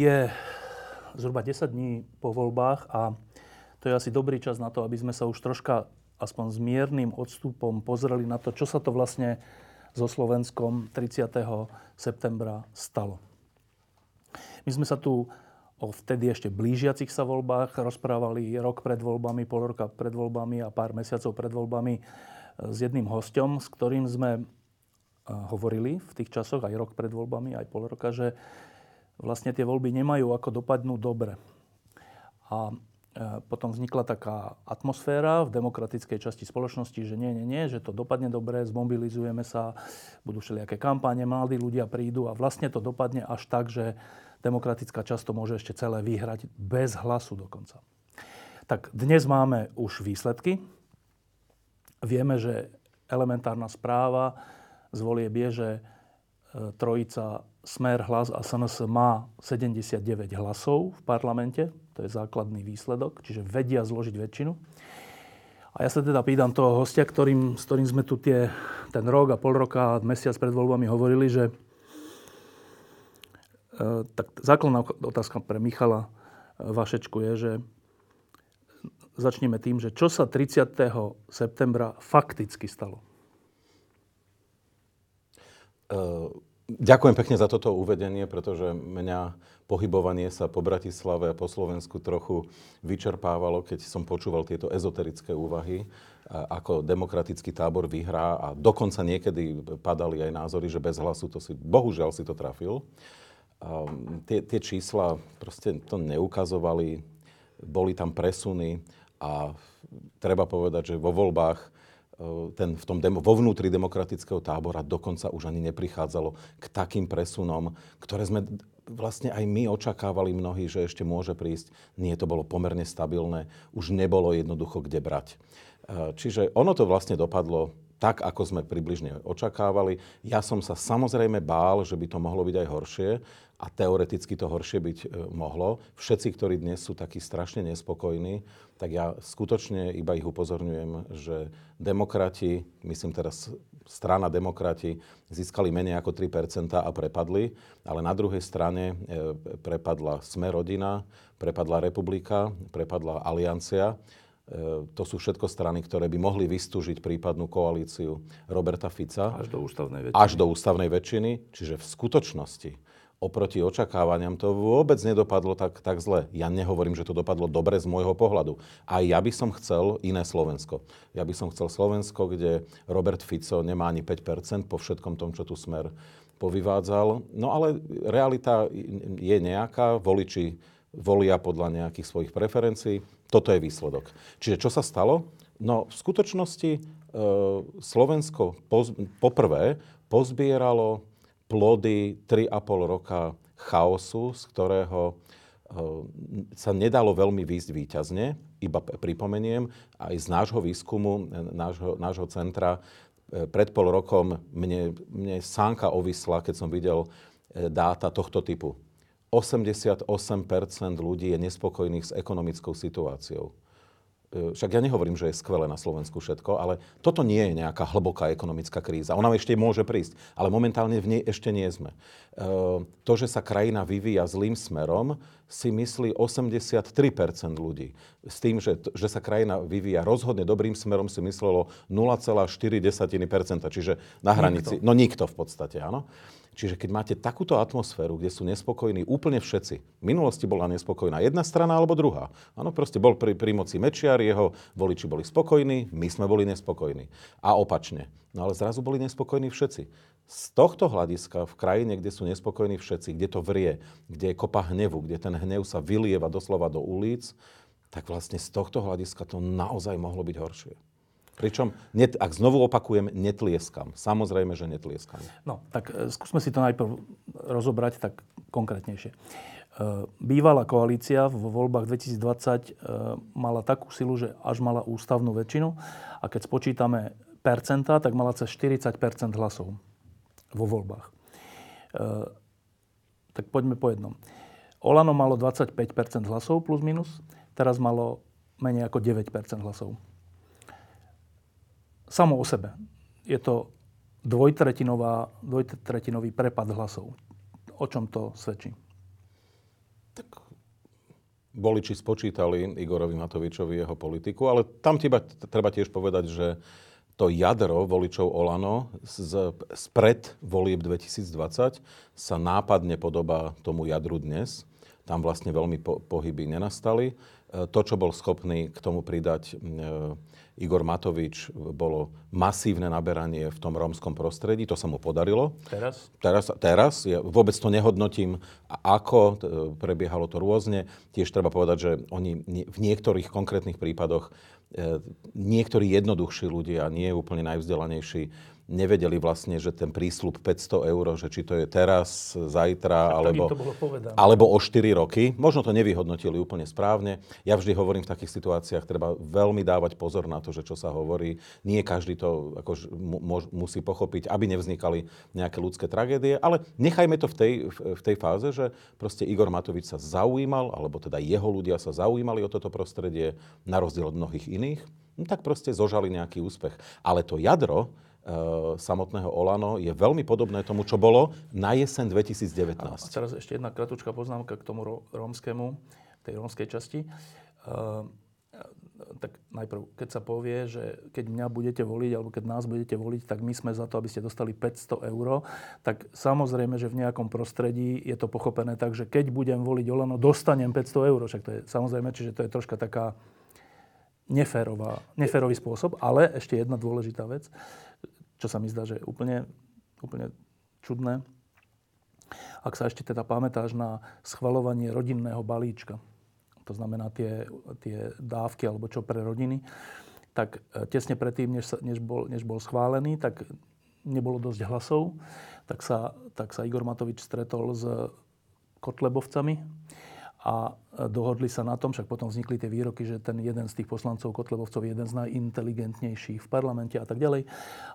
Je zhruba 10 dní po voľbách a to je asi dobrý čas na to, aby sme sa už troška aspoň s miernym odstupom pozreli na to, čo sa to vlastne so Slovenskom 30. septembra stalo. My sme sa tu o vtedy ešte blížiacich sa voľbách rozprávali rok pred voľbami, pol roka pred voľbami a pár mesiacov pred voľbami s jedným hostom, s ktorým sme hovorili v tých časoch, aj rok pred voľbami, aj pol roka, že vlastne tie voľby nemajú ako dopadnúť dobre. A e, potom vznikla taká atmosféra v demokratickej časti spoločnosti, že nie, nie, nie, že to dopadne dobre, zmobilizujeme sa, budú všelijaké kampáne, mladí ľudia prídu a vlastne to dopadne až tak, že demokratická časť to môže ešte celé vyhrať bez hlasu dokonca. Tak dnes máme už výsledky. Vieme, že elementárna správa z volieb je, e, trojica Smer, Hlas a SNS má 79 hlasov v parlamente. To je základný výsledok, čiže vedia zložiť väčšinu. A ja sa teda pýtam toho hostia, ktorým, s ktorým sme tu tie, ten rok a pol roka, mesiac pred voľbami hovorili, že e, tak základná otázka pre Michala e, Vašečku je, že začneme tým, že čo sa 30. septembra fakticky stalo? Uh Ďakujem pekne za toto uvedenie, pretože mňa pohybovanie sa po Bratislave a po Slovensku trochu vyčerpávalo, keď som počúval tieto ezoterické úvahy, ako demokratický tábor vyhrá a dokonca niekedy padali aj názory, že bez hlasu to si, bohužiaľ si to trafil. tie, tie čísla proste to neukazovali, boli tam presuny a treba povedať, že vo voľbách ten, v tom demo, vo vnútri demokratického tábora dokonca už ani neprichádzalo k takým presunom, ktoré sme vlastne aj my očakávali mnohí, že ešte môže prísť. Nie, to bolo pomerne stabilné, už nebolo jednoducho kde brať. E, čiže ono to vlastne dopadlo tak, ako sme približne očakávali. Ja som sa samozrejme bál, že by to mohlo byť aj horšie a teoreticky to horšie byť e, mohlo. Všetci, ktorí dnes sú takí strašne nespokojní, tak ja skutočne iba ich upozorňujem, že demokrati, myslím teraz strana demokrati, získali menej ako 3% a prepadli, ale na druhej strane e, prepadla Sme rodina, prepadla Republika, prepadla Aliancia E, to sú všetko strany, ktoré by mohli vystúžiť prípadnú koalíciu Roberta Fica. Až do ústavnej väčšiny. Až do ústavnej väčšiny. Čiže v skutočnosti oproti očakávaniam to vôbec nedopadlo tak, tak zle. Ja nehovorím, že to dopadlo dobre z môjho pohľadu. A ja by som chcel iné Slovensko. Ja by som chcel Slovensko, kde Robert Fico nemá ani 5% po všetkom tom, čo tu smer povyvádzal. No ale realita je nejaká, voliči volia podľa nejakých svojich preferencií. Toto je výsledok. Čiže čo sa stalo? No v skutočnosti e, Slovensko poz, poprvé pozbieralo plody 3,5 roka chaosu, z ktorého e, sa nedalo veľmi výjsť výťazne. Iba pripomeniem, aj z nášho výskumu, nášho, nášho centra, e, pred pol rokom mne, mne sánka ovisla, keď som videl dáta tohto typu 88% ľudí je nespokojných s ekonomickou situáciou. E, však ja nehovorím, že je skvelé na Slovensku všetko, ale toto nie je nejaká hlboká ekonomická kríza. Ona ešte môže prísť, ale momentálne v nej ešte nie sme. E, to, že sa krajina vyvíja zlým smerom, si myslí 83% ľudí. S tým, že, že sa krajina vyvíja rozhodne dobrým smerom, si myslelo 0,4%, čiže na hranici. Nikto. No nikto v podstate, áno. Čiže keď máte takúto atmosféru, kde sú nespokojní úplne všetci, v minulosti bola nespokojná jedna strana alebo druhá. Áno, proste bol pri, pri moci Mečiar, jeho voliči boli spokojní, my sme boli nespokojní. A opačne. No ale zrazu boli nespokojní všetci. Z tohto hľadiska v krajine, kde sú nespokojní všetci, kde to vrie, kde je kopa hnevu, kde ten hnev sa vylieva doslova do ulic, tak vlastne z tohto hľadiska to naozaj mohlo byť horšie. Pričom, net, ak znovu opakujem, netlieskam. Samozrejme, že netlieskam. No, tak e, skúsme si to najprv rozobrať tak konkrétnejšie. E, bývalá koalícia vo voľbách 2020 e, mala takú silu, že až mala ústavnú väčšinu a keď spočítame percentá, tak mala cez 40% hlasov vo voľbách. Tak poďme po jednom. Olano malo 25% hlasov plus minus, teraz malo menej ako 9% hlasov. Samo o sebe. Je to dvojtretinový prepad hlasov. O čom to svedčí? Tak voliči spočítali Igorovi Matovičovi jeho politiku, ale tam teba, treba tiež povedať, že to jadro voličov Olano z, spred volieb 2020 sa nápadne podobá tomu jadru dnes tam vlastne veľmi po, pohyby nenastali. E, to, čo bol schopný k tomu pridať e, Igor Matovič, bolo masívne naberanie v tom rómskom prostredí. To sa mu podarilo. Teraz? Teraz, teraz ja vôbec to nehodnotím, ako e, prebiehalo to rôzne. Tiež treba povedať, že oni v niektorých konkrétnych prípadoch niektorí jednoduchší ľudia, nie úplne najvzdelanejší, nevedeli vlastne, že ten prísľub 500 eur, že či to je teraz, zajtra, alebo, alebo o 4 roky. Možno to nevyhodnotili úplne správne. Ja vždy hovorím v takých situáciách, treba veľmi dávať pozor na to, že čo sa hovorí. Nie každý to ako, musí pochopiť, aby nevznikali nejaké ľudské tragédie, ale nechajme to v tej, v tej fáze, že proste Igor Matovič sa zaujímal, alebo teda jeho ľudia sa zaujímali o toto prostredie, na rozdiel od mnohých iných, no tak proste zožali nejaký úspech. Ale to jadro, samotného Olano je veľmi podobné tomu, čo bolo na jeseň 2019. A teraz ešte jedna kratučká poznámka k tomu rómskému, tej rómskej časti. Uh, tak najprv, keď sa povie, že keď mňa budete voliť, alebo keď nás budete voliť, tak my sme za to, aby ste dostali 500 eur, tak samozrejme, že v nejakom prostredí je to pochopené tak, že keď budem voliť Olano, dostanem 500 eur. Však to je samozrejme, čiže to je troška taká neférová, neférový spôsob. Ale ešte jedna dôležitá vec čo sa mi zdá, že je úplne, úplne čudné. Ak sa ešte teda pamätáš na schvalovanie rodinného balíčka, to znamená tie, tie dávky alebo čo pre rodiny, tak e, tesne predtým, než, sa, než, bol, než bol schválený, tak nebolo dosť hlasov, tak sa, tak sa Igor Matovič stretol s Kotlebovcami a dohodli sa na tom, však potom vznikli tie výroky, že ten jeden z tých poslancov Kotlebovcov je jeden z najinteligentnejších v parlamente a tak ďalej.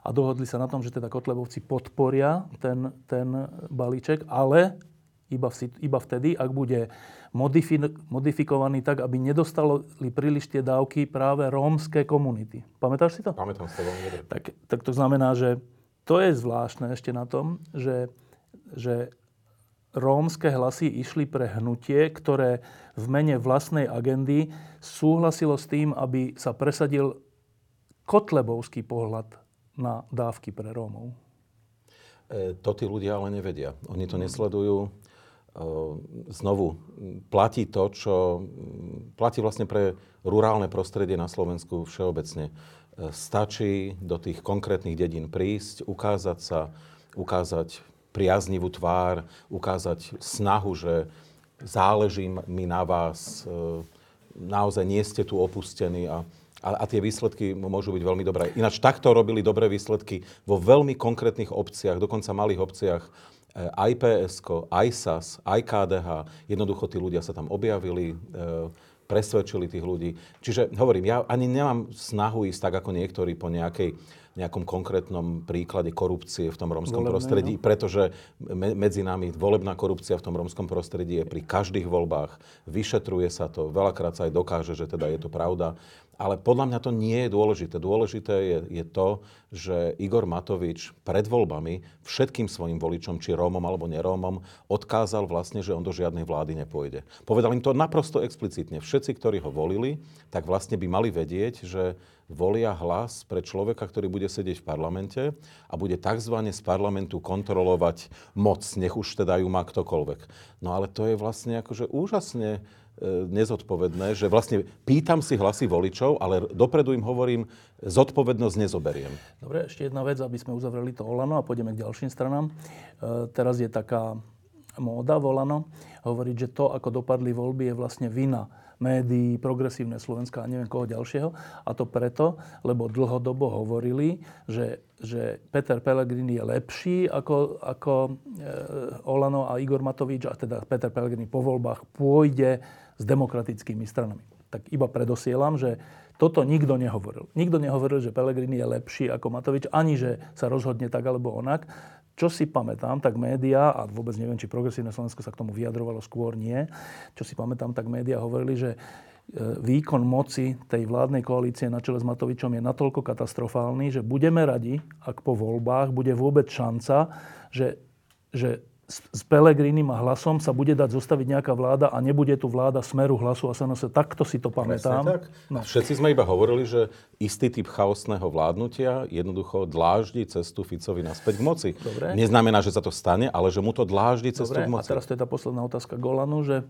A dohodli sa na tom, že teda Kotlebovci podporia ten, ten balíček, ale iba, v, iba vtedy, ak bude modifi, modifikovaný tak, aby nedostali príliš tie dávky práve rómske komunity. Pamätáš si to? Pamätám si to veľmi dobre. Tak, tak to znamená, že to je zvláštne ešte na tom, že, že rómske hlasy išli pre hnutie, ktoré v mene vlastnej agendy súhlasilo s tým, aby sa presadil kotlebovský pohľad na dávky pre Rómov. E, to tí ľudia ale nevedia. Oni to nesledujú. E, znovu, platí to, čo platí vlastne pre rurálne prostredie na Slovensku všeobecne. E, stačí do tých konkrétnych dedín prísť, ukázať sa, ukázať priaznivú tvár, ukázať snahu, že záleží mi na vás, e, naozaj nie ste tu opustení a, a, a tie výsledky môžu byť veľmi dobré. Ináč takto robili dobré výsledky vo veľmi konkrétnych obciach, dokonca malých obciach, e, aj PSK, aj SAS, aj KDH. Jednoducho tí ľudia sa tam objavili, e, presvedčili tých ľudí. Čiže hovorím, ja ani nemám snahu ísť tak ako niektorí po nejakej nejakom konkrétnom príklade korupcie v tom rómskom Volebné, prostredí, no? pretože me, medzi nami volebná korupcia v tom rómskom prostredí je pri každých voľbách. Vyšetruje sa to, veľakrát sa aj dokáže, že teda je to pravda. Ale podľa mňa to nie je dôležité. Dôležité je, je to, že Igor Matovič pred voľbami všetkým svojim voličom, či Rómom alebo nerómom, odkázal vlastne, že on do žiadnej vlády nepôjde. Povedal im to naprosto explicitne. Všetci, ktorí ho volili, tak vlastne by mali vedieť, že volia hlas pre človeka, ktorý bude sedieť v parlamente a bude tzv. z parlamentu kontrolovať moc, nech už teda ju má ktokoľvek. No ale to je vlastne akože úžasne e, nezodpovedné, že vlastne pýtam si hlasy voličov, ale dopredu im hovorím, zodpovednosť nezoberiem. Dobre, ešte jedna vec, aby sme uzavreli to Olano a pôjdeme k ďalším stranám. E, teraz je taká móda volano hovoriť, že to, ako dopadli voľby, je vlastne vina médií, progresívne Slovenska a neviem koho ďalšieho. A to preto, lebo dlhodobo hovorili, že, že Peter Pellegrini je lepší ako, ako e, Olano a Igor Matovič, a teda Peter Pellegrini po voľbách pôjde s demokratickými stranami. Tak iba predosielam, že toto nikto nehovoril. Nikto nehovoril, že Pellegrini je lepší ako Matovič, ani že sa rozhodne tak alebo onak. Čo si pamätám, tak médiá, a vôbec neviem, či progresívne Slovensko sa k tomu vyjadrovalo skôr nie, čo si pamätám, tak médiá hovorili, že e, výkon moci tej vládnej koalície na čele s Matovičom je natoľko katastrofálny, že budeme radi, ak po voľbách bude vôbec šanca, že, že s Pelegrinim a hlasom sa bude dať zostaviť nejaká vláda a nebude tu vláda smeru hlasu a SNS. Takto si to pamätám. tak. No. Všetci sme iba hovorili, že istý typ chaosného vládnutia jednoducho dláždi cestu Ficovi naspäť k moci. Dobre. Neznamená, že sa to stane, ale že mu to dláždi cestu Dobre. k moci. A teraz to je tá posledná otázka Golanu, že e,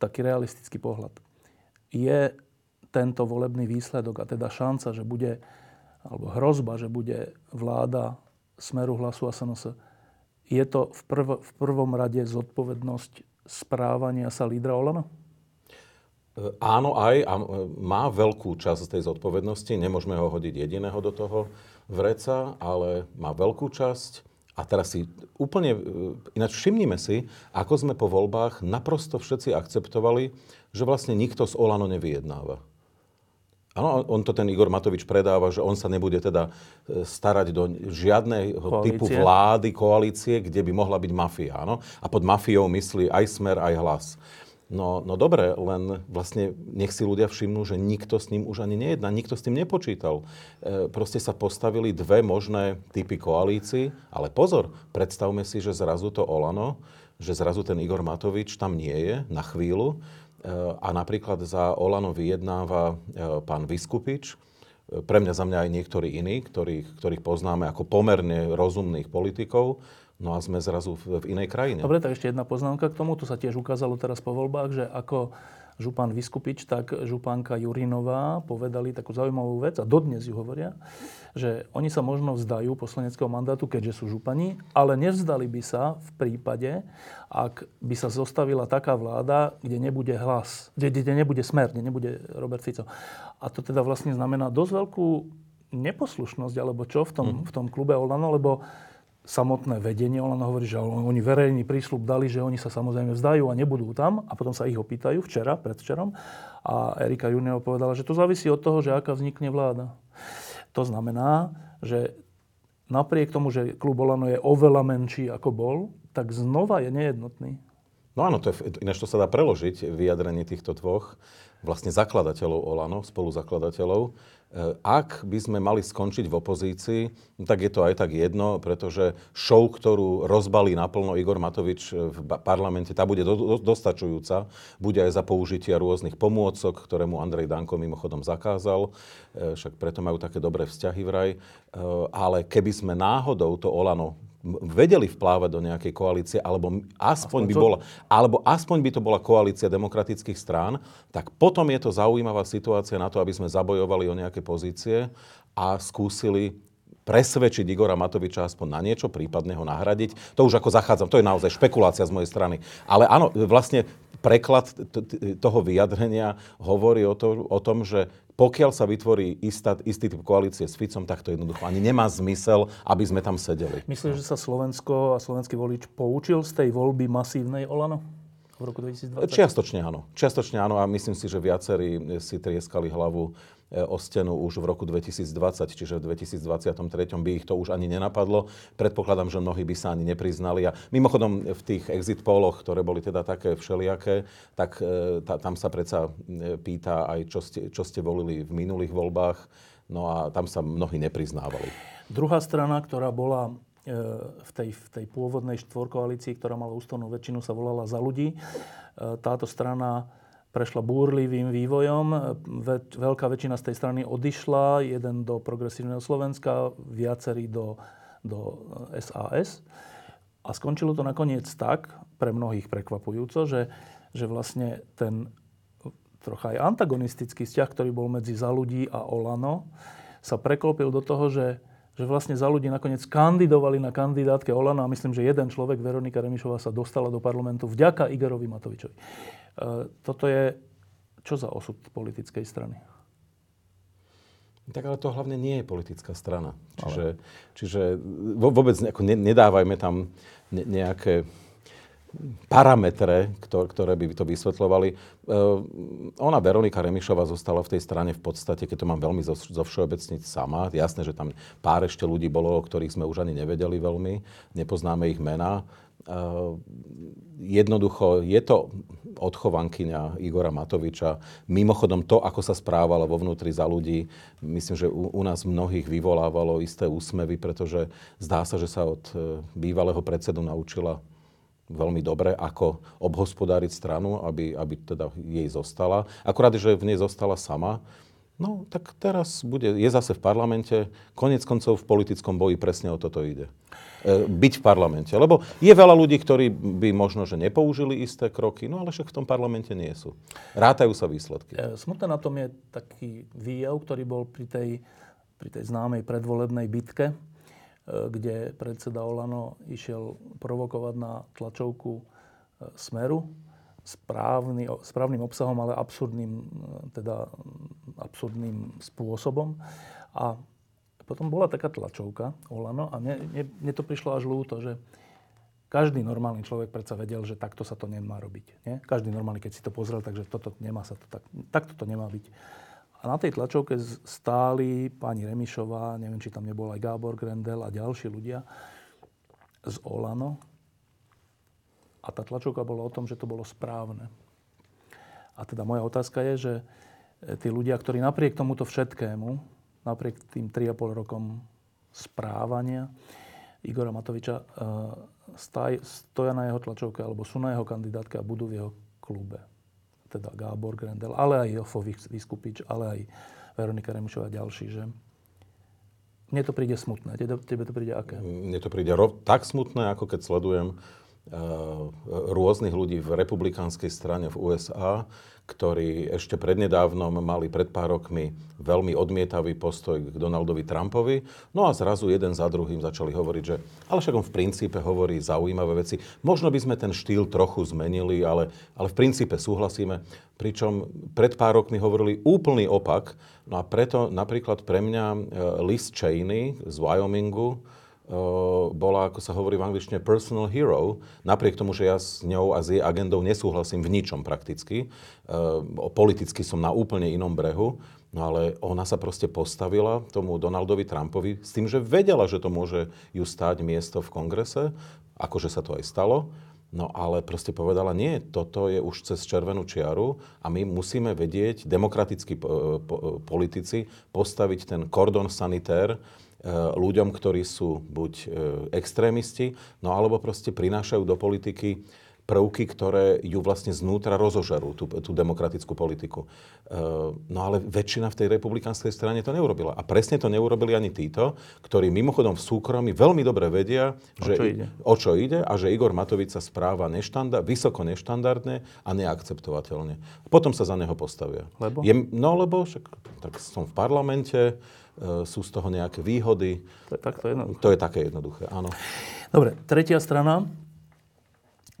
taký realistický pohľad. Je tento volebný výsledok a teda šanca, že bude, alebo hrozba, že bude vláda Smeru hlasu a SNS. Je to v, prv, v prvom rade zodpovednosť správania sa lídra Olano? E, áno, aj. A má veľkú časť tej zodpovednosti. Nemôžeme ho hodiť jediného do toho vreca, ale má veľkú časť. A teraz si úplne, e, ináč všimnime si, ako sme po voľbách naprosto všetci akceptovali, že vlastne nikto z Olano nevyjednáva. Áno, on to ten Igor Matovič predáva, že on sa nebude teda e, starať do žiadnej typu vlády, koalície, kde by mohla byť mafia. Áno? A pod mafiou myslí aj smer, aj hlas. No, no dobre, len vlastne nech si ľudia všimnú, že nikto s ním už ani nejedná, nikto s tým nepočítal. E, proste sa postavili dve možné typy koalícií, ale pozor, predstavme si, že zrazu to Olano, že zrazu ten Igor Matovič tam nie je na chvíľu, a napríklad za Olano vyjednáva e, pán Vyskupič, e, pre mňa, za mňa aj niektorí iní, ktorých, ktorých poznáme ako pomerne rozumných politikov, no a sme zrazu v, v inej krajine. Dobre, tak ešte jedna poznámka k tomu. To sa tiež ukázalo teraz po voľbách, že ako župan Vyskupič, tak županka Jurinová povedali takú zaujímavú vec, a dodnes ju hovoria, že oni sa možno vzdajú poslaneckého mandátu, keďže sú župani, ale nevzdali by sa v prípade, ak by sa zostavila taká vláda, kde nebude hlas, kde, kde nebude smer, kde nebude Robert Fico. A to teda vlastne znamená dosť veľkú neposlušnosť, alebo čo v tom, mm. v tom klube Olano, lebo samotné vedenie, ona hovorí, že oni verejný prísľub dali, že oni sa samozrejme vzdajú a nebudú tam a potom sa ich opýtajú včera, predvčerom a Erika Junior povedala, že to závisí od toho, že aká vznikne vláda. To znamená, že napriek tomu, že klub Olano je oveľa menší ako bol, tak znova je nejednotný. No áno, to je, ináč to sa dá preložiť, vyjadrenie týchto dvoch vlastne zakladateľov Olano, spoluzakladateľov, ak by sme mali skončiť v opozícii, no tak je to aj tak jedno, pretože show, ktorú rozbalí naplno Igor Matovič v parlamente, tá bude do, do, dostačujúca. Bude aj za použitia rôznych pomôcok, ktoré mu Andrej Danko mimochodom zakázal. Eh, však preto majú také dobré vzťahy vraj. Eh, ale keby sme náhodou to Olano vedeli vplávať do nejakej koalície, alebo aspoň, by bola, alebo aspoň by to bola koalícia demokratických strán, tak potom je to zaujímavá situácia na to, aby sme zabojovali o nejaké pozície a skúsili presvedčiť Igora Matoviča aspoň na niečo, prípadne ho nahradiť. To už ako zachádzam, to je naozaj špekulácia z mojej strany. Ale áno, vlastne preklad toho vyjadrenia hovorí o, to, o tom, že pokiaľ sa vytvorí istá, istý typ koalície s Ficom, tak to jednoducho ani nemá zmysel, aby sme tam sedeli. Myslíš, že sa Slovensko a slovenský volič poučil z tej voľby masívnej Olano? v roku 2020? Čiastočne áno. Čiastočne áno a myslím si, že viacerí si trieskali hlavu E, o stenu už v roku 2020, čiže v 2023 by ich to už ani nenapadlo. Predpokladám, že mnohí by sa ani nepriznali. A mimochodom v tých exit poloch, ktoré boli teda také všelijaké, tak e, tá, tam sa predsa e, pýta aj, čo ste, čo ste volili v minulých voľbách. No a tam sa mnohí nepriznávali. Druhá strana, ktorá bola v tej, v tej pôvodnej štvorkoalícii, ktorá mala ústavnú väčšinu, sa volala Za ľudí. Táto strana prešla búrlivým vývojom. Veľká väčšina z tej strany odišla, jeden do progresívneho Slovenska, viacerí do, do SAS. Eh, A skončilo to nakoniec tak, pre mnohých prekvapujúco, že, že vlastne ten trocha aj antagonistický vzťah, ktorý bol medzi za ľudí a Olano, sa preklopil do toho, že že vlastne za ľudí nakoniec kandidovali na kandidátke Olano a myslím, že jeden človek, Veronika Remišová, sa dostala do parlamentu vďaka Igorovi Matovičovi. E, toto je čo za osud politickej strany? Tak ale to hlavne nie je politická strana. Čiže, čiže vôbec nedávajme tam nejaké parametre, ktoré by to vysvetľovali. E, ona, Veronika Remišová, zostala v tej strane v podstate, keď to mám veľmi zo, zo všeobecniť sama. Jasné, že tam pár ešte ľudí bolo, o ktorých sme už ani nevedeli veľmi. Nepoznáme ich mená. E, jednoducho, je to odchovankyňa Igora Matoviča. Mimochodom to, ako sa správala vo vnútri za ľudí, myslím, že u, u nás mnohých vyvolávalo isté úsmevy, pretože zdá sa, že sa od e, bývalého predsedu naučila veľmi dobre, ako obhospodáriť stranu, aby, aby teda jej zostala. Akurát, že v nej zostala sama, no tak teraz bude, je zase v parlamente, konec koncov v politickom boji presne o toto ide. E, byť v parlamente. Lebo je veľa ľudí, ktorí by možno, že nepoužili isté kroky, no ale však v tom parlamente nie sú. Rátajú sa výsledky. E, smutné na tom je taký výjav, ktorý bol pri tej, pri tej známej predvolebnej bitke, kde predseda Olano išiel provokovať na tlačovku e, Smeru správny, správnym obsahom, ale absurdným, e, teda absurdným spôsobom. A potom bola taká tlačovka Olano a mne, mne, mne to prišlo až ľúto, že každý normálny človek predsa vedel, že takto sa to nemá robiť. Nie? Každý normálny, keď si to pozrel, takže toto nemá sa to tak, takto to nemá byť. A na tej tlačovke stáli pani Remišová, neviem, či tam nebol aj Gábor Grendel a ďalší ľudia z Olano. A tá tlačovka bola o tom, že to bolo správne. A teda moja otázka je, že e, tí ľudia, ktorí napriek tomuto všetkému, napriek tým 3,5 rokom správania Igora Matoviča, e, stoja na jeho tlačovke alebo sú na jeho kandidátke a budú v jeho klube teda Gábor Grendel, ale aj Jofo Vyskupič, ale aj Veronika Remišová a ďalší, že mne to príde smutné. Tebe, to príde aké? Mne to príde rov, tak smutné, ako keď sledujem rôznych ľudí v republikánskej strane v USA, ktorí ešte prednedávnom mali pred pár rokmi veľmi odmietavý postoj k Donaldovi Trumpovi. No a zrazu jeden za druhým začali hovoriť, že ale však on v princípe hovorí zaujímavé veci. Možno by sme ten štýl trochu zmenili, ale, ale v princípe súhlasíme. Pričom pred pár rokmi hovorili úplný opak. No a preto napríklad pre mňa e, Liz Cheney z Wyomingu, bola, ako sa hovorí v angličtine, personal hero, napriek tomu, že ja s ňou a s jej agendou nesúhlasím v ničom prakticky. Politicky som na úplne inom brehu, no ale ona sa proste postavila tomu Donaldovi Trumpovi s tým, že vedela, že to môže ju stáť miesto v kongrese, akože sa to aj stalo. No ale proste povedala, nie, toto je už cez červenú čiaru a my musíme vedieť, demokratickí politici, postaviť ten kordon sanitér, ľuďom, ktorí sú buď eh, extrémisti, no alebo proste prinášajú do politiky prvky, ktoré ju vlastne znútra rozožerú, tú, tú demokratickú politiku. Eh, no ale väčšina v tej republikánskej strane to neurobila. A presne to neurobili ani títo, ktorí mimochodom v súkromí veľmi dobre vedia, že, o, čo ide. o čo ide a že Igor Matovič sa správa neštandard, vysoko neštandardne a neakceptovateľne. Potom sa za neho postavia. Lebo? Je, no lebo však tak som v parlamente, sú z toho nejaké výhody. To je takto jednoduché. To je také jednoduché, áno. Dobre, tretia strana,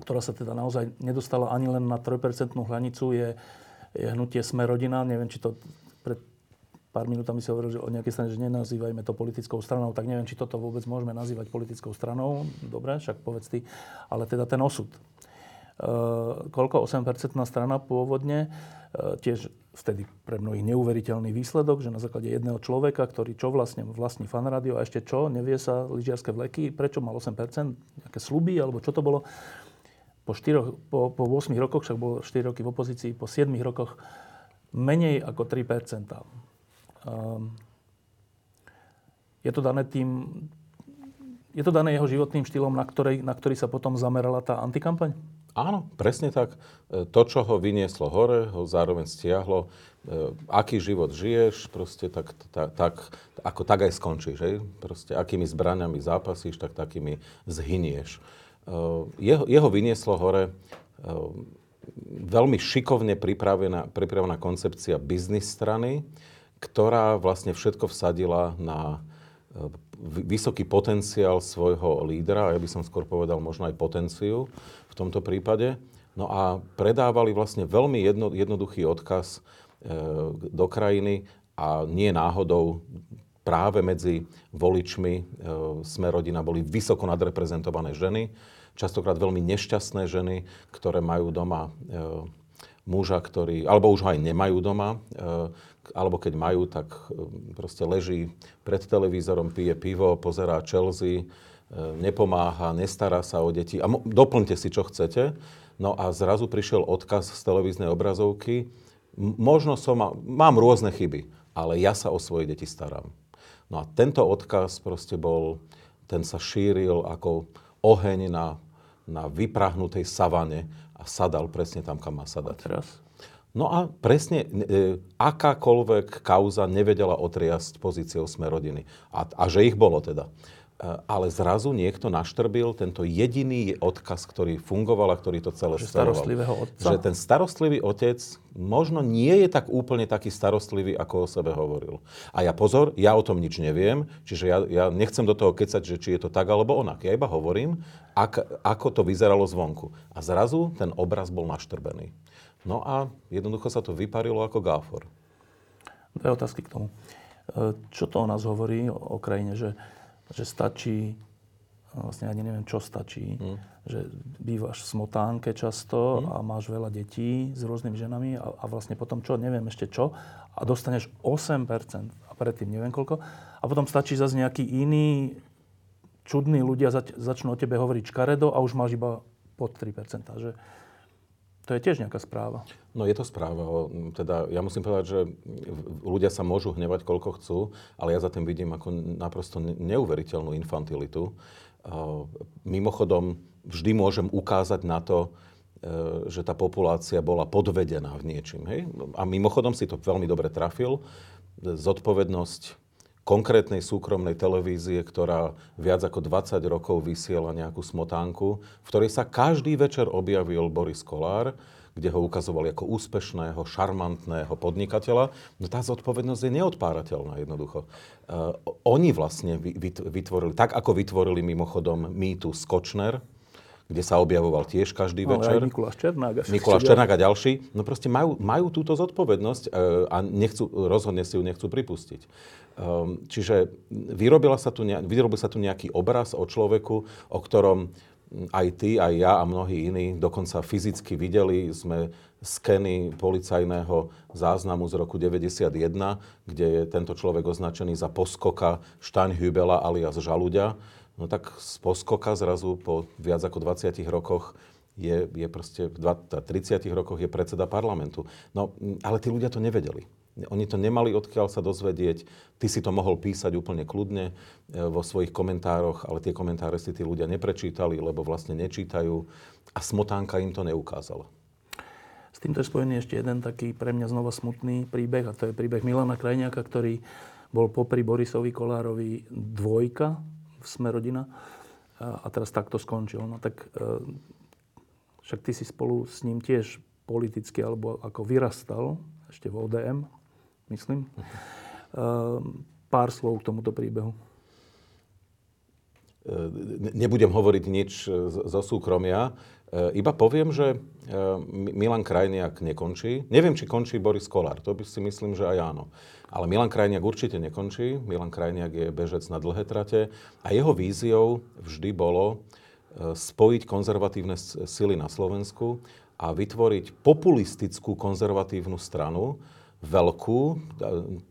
ktorá sa teda naozaj nedostala ani len na 3% hranicu, je, je hnutie Sme rodina. Neviem, či to pred pár minútami si hovoril že o nejakej strane, že nenazývajme to politickou stranou, tak neviem, či toto vôbec môžeme nazývať politickou stranou. Dobre, však povedz ty. Ale teda ten osud. E, koľko? 8% strana pôvodne. E, tiež vtedy pre mnohých neuveriteľný výsledok, že na základe jedného človeka, ktorý čo vlastne vlastní fan radio a ešte čo, nevie sa lyžiarske vleky, prečo mal 8%, nejaké sluby, alebo čo to bolo. Po, 4, po, po 8 rokoch, však bol 4 roky v opozícii, po 7 rokoch menej ako 3%. Um, je to dané tým, je to dané jeho životným štýlom, na, ktorej, na ktorý sa potom zamerala tá antikampaň? Áno, presne tak. E, to, čo ho vynieslo hore, ho zároveň stiahlo. E, aký život žiješ, proste tak, tak, tak, ako tak aj skončíš. Hej? Proste akými zbraniami zápasíš, tak takými zhynieš. E, jeho, jeho vynieslo hore veľmi šikovne pripravená, pripravená koncepcia biznis strany, ktorá vlastne všetko vsadila na vysoký potenciál svojho lídra, a ja by som skôr povedal možno aj potenciu v tomto prípade. No a predávali vlastne veľmi jedno, jednoduchý odkaz e, do krajiny a nie náhodou práve medzi voličmi e, sme rodina boli vysoko nadreprezentované ženy, častokrát veľmi nešťastné ženy, ktoré majú doma e, muža, ktorý, alebo už ho aj nemajú doma, e, alebo keď majú, tak e, proste leží pred televízorom, pije pivo, pozerá Chelsea, e, nepomáha, nestará sa o deti. A doplňte si, čo chcete. No a zrazu prišiel odkaz z televíznej obrazovky. Možno som, mám rôzne chyby, ale ja sa o svoje deti starám. No a tento odkaz proste bol, ten sa šíril ako oheň na, na vyprahnutej savane a sadal presne tam, kam má sadať. A teraz? No a presne e, akákoľvek kauza nevedela otriasť pozíciou sme rodiny. A, a že ich bolo teda. E, ale zrazu niekto naštrbil tento jediný odkaz, ktorý fungoval a ktorý to celé že starostlivého otca? Že ten starostlivý otec možno nie je tak úplne taký starostlivý, ako o sebe hovoril. A ja pozor, ja o tom nič neviem, čiže ja, ja nechcem do toho kecať, že či je to tak alebo onak. Ja iba hovorím, ak, ako to vyzeralo zvonku. A zrazu ten obraz bol naštrbený. No a jednoducho sa to vyparilo ako gáfor. Dve otázky k tomu. E, čo to o nás hovorí, o krajine, že, že stačí, vlastne ani neviem, čo stačí, hmm. že bývaš v smotánke často hmm. a máš veľa detí s rôznymi ženami a, a vlastne potom čo, neviem ešte čo, a dostaneš 8% a predtým neviem koľko. A potom stačí zase nejaký iný čudní ľudia zač- začnú o tebe hovoriť škaredo a už máš iba pod 3%. Že, to je tiež nejaká správa. No je to správa. Teda ja musím povedať, že ľudia sa môžu hnevať, koľko chcú, ale ja za tým vidím ako naprosto neuveriteľnú infantilitu. Mimochodom, vždy môžem ukázať na to, e, že tá populácia bola podvedená v niečím. Hej? A mimochodom si to veľmi dobre trafil. Zodpovednosť konkrétnej súkromnej televízie, ktorá viac ako 20 rokov vysiela nejakú smotánku, v ktorej sa každý večer objavil Boris Kolár, kde ho ukazovali ako úspešného, šarmantného podnikateľa, no tá zodpovednosť je neodpárateľná jednoducho. Uh, oni vlastne vytvorili, tak ako vytvorili mimochodom mýtu Skočner, kde sa objavoval tiež každý no, večer. Aj Mikuláš Černák. Mikuláš Černák a ďalší. No proste majú, majú túto zodpovednosť uh, a nechcú, rozhodne si ju nechcú pripustiť. Um, čiže vyrobila sa tu, vyrobil sa tu nejaký obraz o človeku, o ktorom aj ty, aj ja a mnohí iní dokonca fyzicky videli. Sme skeny policajného záznamu z roku 91, kde je tento človek označený za poskoka Štaňhübela alias Žaluďa. No tak z poskoka zrazu po viac ako 20 rokoch je, je proste, v 30 rokoch je predseda parlamentu. No, ale tí ľudia to nevedeli. Oni to nemali odkiaľ sa dozvedieť. Ty si to mohol písať úplne kľudne e, vo svojich komentároch, ale tie komentáre si tí ľudia neprečítali, lebo vlastne nečítajú a smotánka im to neukázala. S týmto je spojený ešte jeden taký pre mňa znova smutný príbeh a to je príbeh Milana Krajniaka, ktorý bol popri Borisovi Kolárovi dvojka v Smerodina a teraz takto skončil. No tak e, však ty si spolu s ním tiež politicky alebo ako vyrastal ešte v ODM myslím. Ehm, pár slov k tomuto príbehu. Ehm, nebudem hovoriť nič zo súkromia. Ehm, iba poviem, že Milan Krajniak nekončí. Neviem, či končí Boris Kolár. To by si myslím, že aj áno. Ale Milan Krajniak určite nekončí. Milan Krajniak je bežec na dlhé trate. A jeho víziou vždy bolo spojiť konzervatívne sily na Slovensku a vytvoriť populistickú konzervatívnu stranu, veľkú,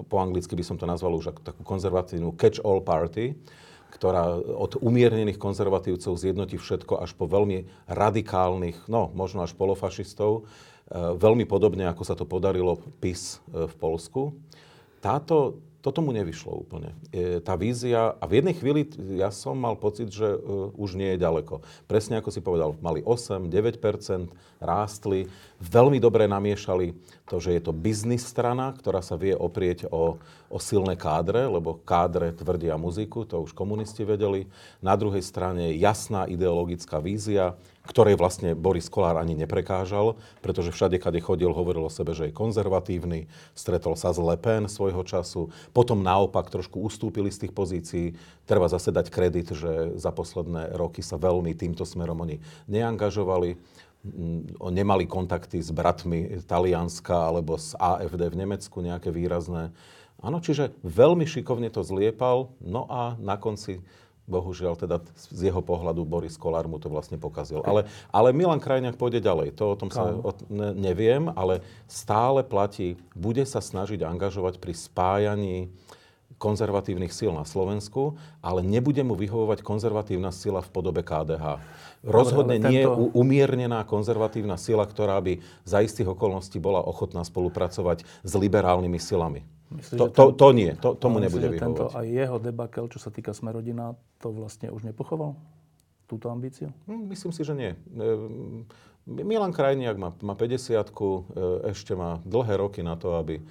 po anglicky by som to nazval už takú konzervatívnu catch-all party, ktorá od umiernených konzervatívcov zjednotí všetko až po veľmi radikálnych, no možno až polofašistov, e, veľmi podobne ako sa to podarilo PIS e, v Polsku. Táto toto mu nevyšlo úplne. E, tá vízia, a v jednej chvíli ja som mal pocit, že uh, už nie je ďaleko. Presne ako si povedal, mali 8, 9 rástli, veľmi dobre namiešali to, že je to biznis strana, ktorá sa vie oprieť o, o silné kádre, lebo kádre tvrdia muziku, to už komunisti vedeli. Na druhej strane jasná ideologická vízia, ktorej vlastne Boris Kolár ani neprekážal, pretože všade, kade chodil, hovoril o sebe, že je konzervatívny, stretol sa s Le Pen svojho času, potom naopak trošku ustúpili z tých pozícií. Treba zase dať kredit, že za posledné roky sa veľmi týmto smerom oni neangažovali nemali kontakty s bratmi Talianska alebo z AFD v Nemecku nejaké výrazné. Áno, čiže veľmi šikovne to zliepal, no a na konci bohužiaľ teda z jeho pohľadu Boris Kolár mu to vlastne pokazil. Ale, ale Milan Krajňák pôjde ďalej, to o tom sa o, ne, neviem, ale stále platí, bude sa snažiť angažovať pri spájaní konzervatívnych síl na Slovensku, ale nebude mu vyhovovať konzervatívna sila v podobe KDH. Rozhodne tento... nie je umiernená konzervatívna sila, ktorá by za istých okolností bola ochotná spolupracovať s liberálnymi silami. Myslíš, to, to, to nie, to, tomu myslíš, nebude vyhovovať. tento aj jeho debakel, čo sa týka Smerodina, to vlastne už nepochoval? Túto ambíciu? Hm, myslím si, že nie. E, Milan Krajniak má, má 50 e, ešte má dlhé roky na to, aby,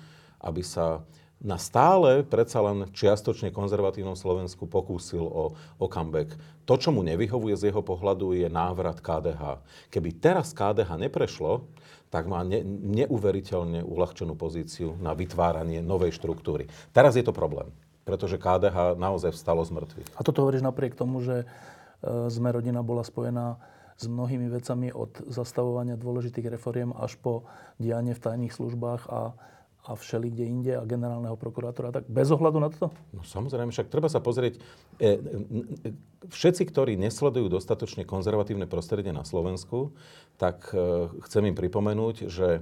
aby sa na stále predsa len čiastočne konzervatívnom Slovensku pokúsil o, o comeback. To, čo mu nevyhovuje z jeho pohľadu, je návrat KDH. Keby teraz KDH neprešlo, tak má ne, neuveriteľne uľahčenú pozíciu na vytváranie novej štruktúry. Teraz je to problém, pretože KDH naozaj vstalo z mŕtvych. A toto hovoríš napriek tomu, že e, sme rodina bola spojená s mnohými vecami od zastavovania dôležitých reforiem až po dianie v tajných službách a a všeli kde inde a generálneho prokurátora, tak bez ohľadu na to? No samozrejme, však treba sa pozrieť. E, všetci, ktorí nesledujú dostatočne konzervatívne prostredie na Slovensku, tak e, chcem im pripomenúť, že e,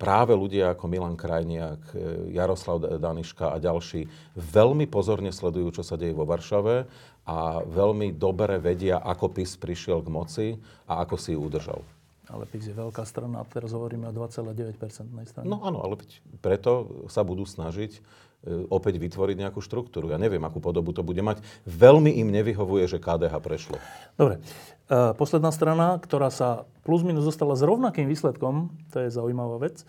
práve ľudia ako Milan Krajniak, e, Jaroslav Daniška a ďalší veľmi pozorne sledujú, čo sa deje vo Varšave a veľmi dobre vedia, ako PIS prišiel k moci a ako si ju udržal. Ale PIS je veľká strana a teraz hovoríme o 2,9% strane. No áno, ale preto sa budú snažiť e, opäť vytvoriť nejakú štruktúru. Ja neviem, akú podobu to bude mať. Veľmi im nevyhovuje, že KDH prešlo. Dobre. E, posledná strana, ktorá sa plus minus zostala s rovnakým výsledkom, to je zaujímavá vec,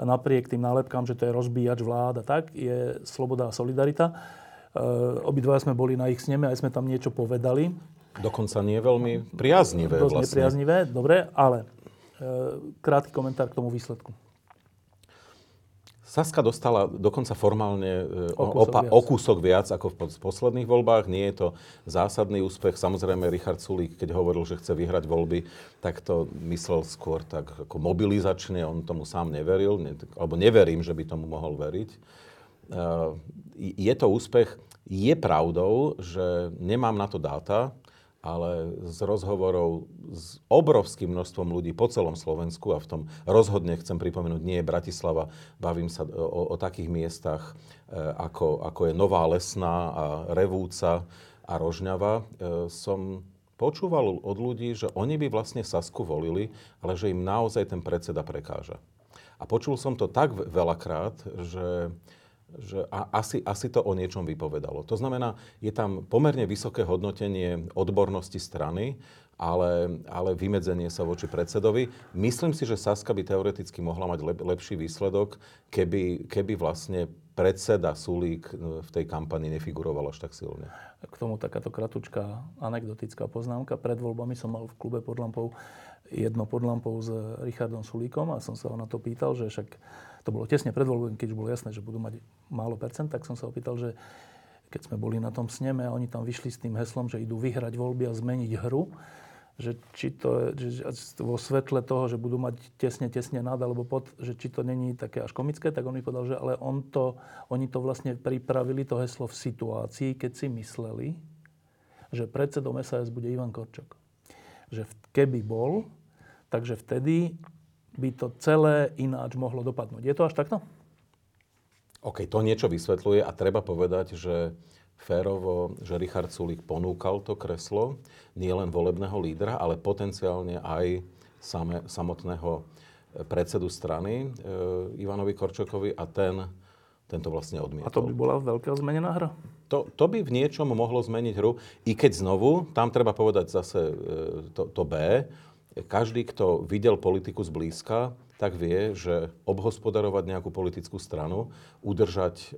napriek tým nálepkám, že to je rozbíjač vláda, tak, je Sloboda a Solidarita. E, obidva sme boli na ich sneme, aj sme tam niečo povedali. Dokonca nie veľmi priaznivé. Dosť vlastne. nepriaznivé, dobre, ale E, krátky komentár k tomu výsledku. Saska dostala dokonca formálne e, o, kúsok, opa, viac. o kúsok viac ako v posledných voľbách. Nie je to zásadný úspech. Samozrejme, Richard Sulík, keď hovoril, že chce vyhrať voľby, tak to myslel skôr tak ako mobilizačne. On tomu sám neveril, ne, alebo neverím, že by tomu mohol veriť. Uh, je to úspech. Je pravdou, že nemám na to dáta, ale z rozhovorov s obrovským množstvom ľudí po celom Slovensku a v tom rozhodne chcem pripomenúť, nie je Bratislava, bavím sa o, o takých miestach, e, ako, ako je Nová Lesná a Revúca a Rožňava, e, som počúval od ľudí, že oni by vlastne Sasku volili, ale že im naozaj ten predseda prekáža. A počul som to tak veľakrát, že že a, asi, asi to o niečom vypovedalo. To znamená, je tam pomerne vysoké hodnotenie odbornosti strany, ale, ale vymedzenie sa voči predsedovi. Myslím si, že Saska by teoreticky mohla mať lep, lepší výsledok, keby, keby vlastne predseda Sulík e, v tej kampani nefiguroval až tak silne. K tomu takáto kratučká anekdotická poznámka. Pred voľbami som mal v klube pod lampou jedno pod lampou s Richardom Sulíkom a som sa ho na to pýtal, že však to bolo tesne pred voľbami, keď už bolo jasné, že budú mať málo percent, tak som sa opýtal, že keď sme boli na tom sneme a oni tam vyšli s tým heslom, že idú vyhrať voľby a zmeniť hru, že či to, že vo svetle toho, že budú mať tesne, tesne nad alebo pod, že či to není také až komické, tak on mi povedal, že ale on to, oni to vlastne pripravili, to heslo v situácii, keď si mysleli, že predsedom SAS bude Ivan Korčok. Že keby bol, takže vtedy by to celé ináč mohlo dopadnúť. Je to až takto? OK, to niečo vysvetľuje a treba povedať, že férovo, že Richard Sulik ponúkal to kreslo nielen volebného lídra, ale potenciálne aj same, samotného predsedu strany e, Ivanovi Korčokovi a ten, ten to vlastne odmietol. A to by bola veľká zmenená hra? To, to by v niečom mohlo zmeniť hru, i keď znovu, tam treba povedať zase e, to, to B, každý, kto videl politiku zblízka, tak vie, že obhospodarovať nejakú politickú stranu, udržať e,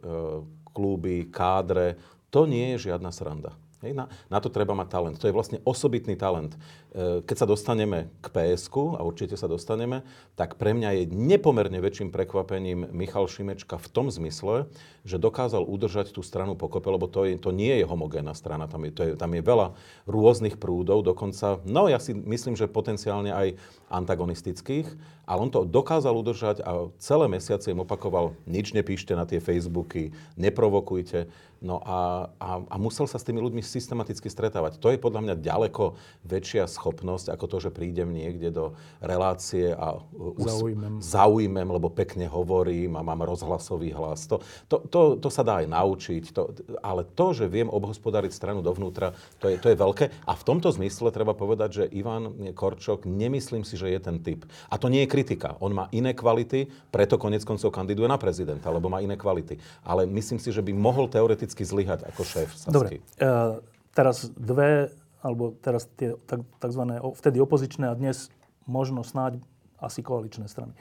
kluby, kádre, to nie je žiadna sranda. Hej, na, na to treba mať talent. To je vlastne osobitný talent. E, keď sa dostaneme k psk a určite sa dostaneme, tak pre mňa je nepomerne väčším prekvapením Michal Šimečka v tom zmysle, že dokázal udržať tú stranu pokope, lebo to, je, to nie je homogénna strana. Tam je, to je, tam je veľa rôznych prúdov, dokonca, no ja si myslím, že potenciálne aj antagonistických, ale on to dokázal udržať a celé mesiace im opakoval, nič nepíšte na tie Facebooky, neprovokujte. No a, a, a musel sa s tými ľuďmi systematicky stretávať. To je podľa mňa ďaleko väčšia schopnosť, ako to, že prídem niekde do relácie a us- zaujmem. zaujmem, lebo pekne hovorím a mám rozhlasový hlas. To, to, to, to sa dá aj naučiť, to, ale to, že viem obhospodariť stranu dovnútra, to je, to je veľké. A v tomto zmysle treba povedať, že Ivan Korčok, nemyslím si, že je ten typ. A to nie je kritika. On má iné kvality, preto konec koncov kandiduje na prezidenta, lebo má iné kvality. Ale myslím si, že by mohol teoreticky teoreticky zlyhať ako šéf Sasky. Dobre, uh, teraz dve, alebo teraz tie tak, tzv. vtedy opozičné a dnes možno snáď asi koaličné strany.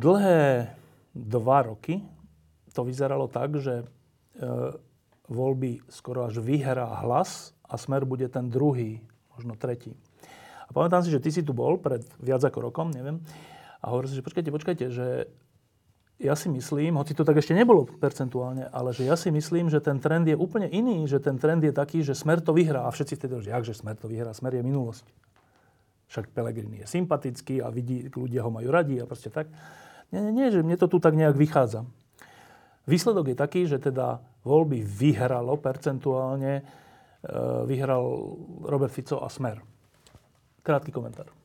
Dlhé dva roky to vyzeralo tak, že uh, voľby skoro až vyhrá hlas a smer bude ten druhý, možno tretí. A pamätám si, že ty si tu bol pred viac ako rokom, neviem, a hovoril si, že počkajte, počkajte, že ja si myslím, hoci to tak ešte nebolo percentuálne, ale že ja si myslím, že ten trend je úplne iný, že ten trend je taký, že Smer to vyhrá. A všetci vtedy že jakže Smer to vyhrá, Smer je minulosť. Však Pelegrini je sympatický a vidí, ľudia ho majú radi a proste tak. Nie, nie, nie, že mne to tu tak nejak vychádza. Výsledok je taký, že teda voľby vyhralo percentuálne, e, vyhral Robert Fico a Smer. Krátky komentár.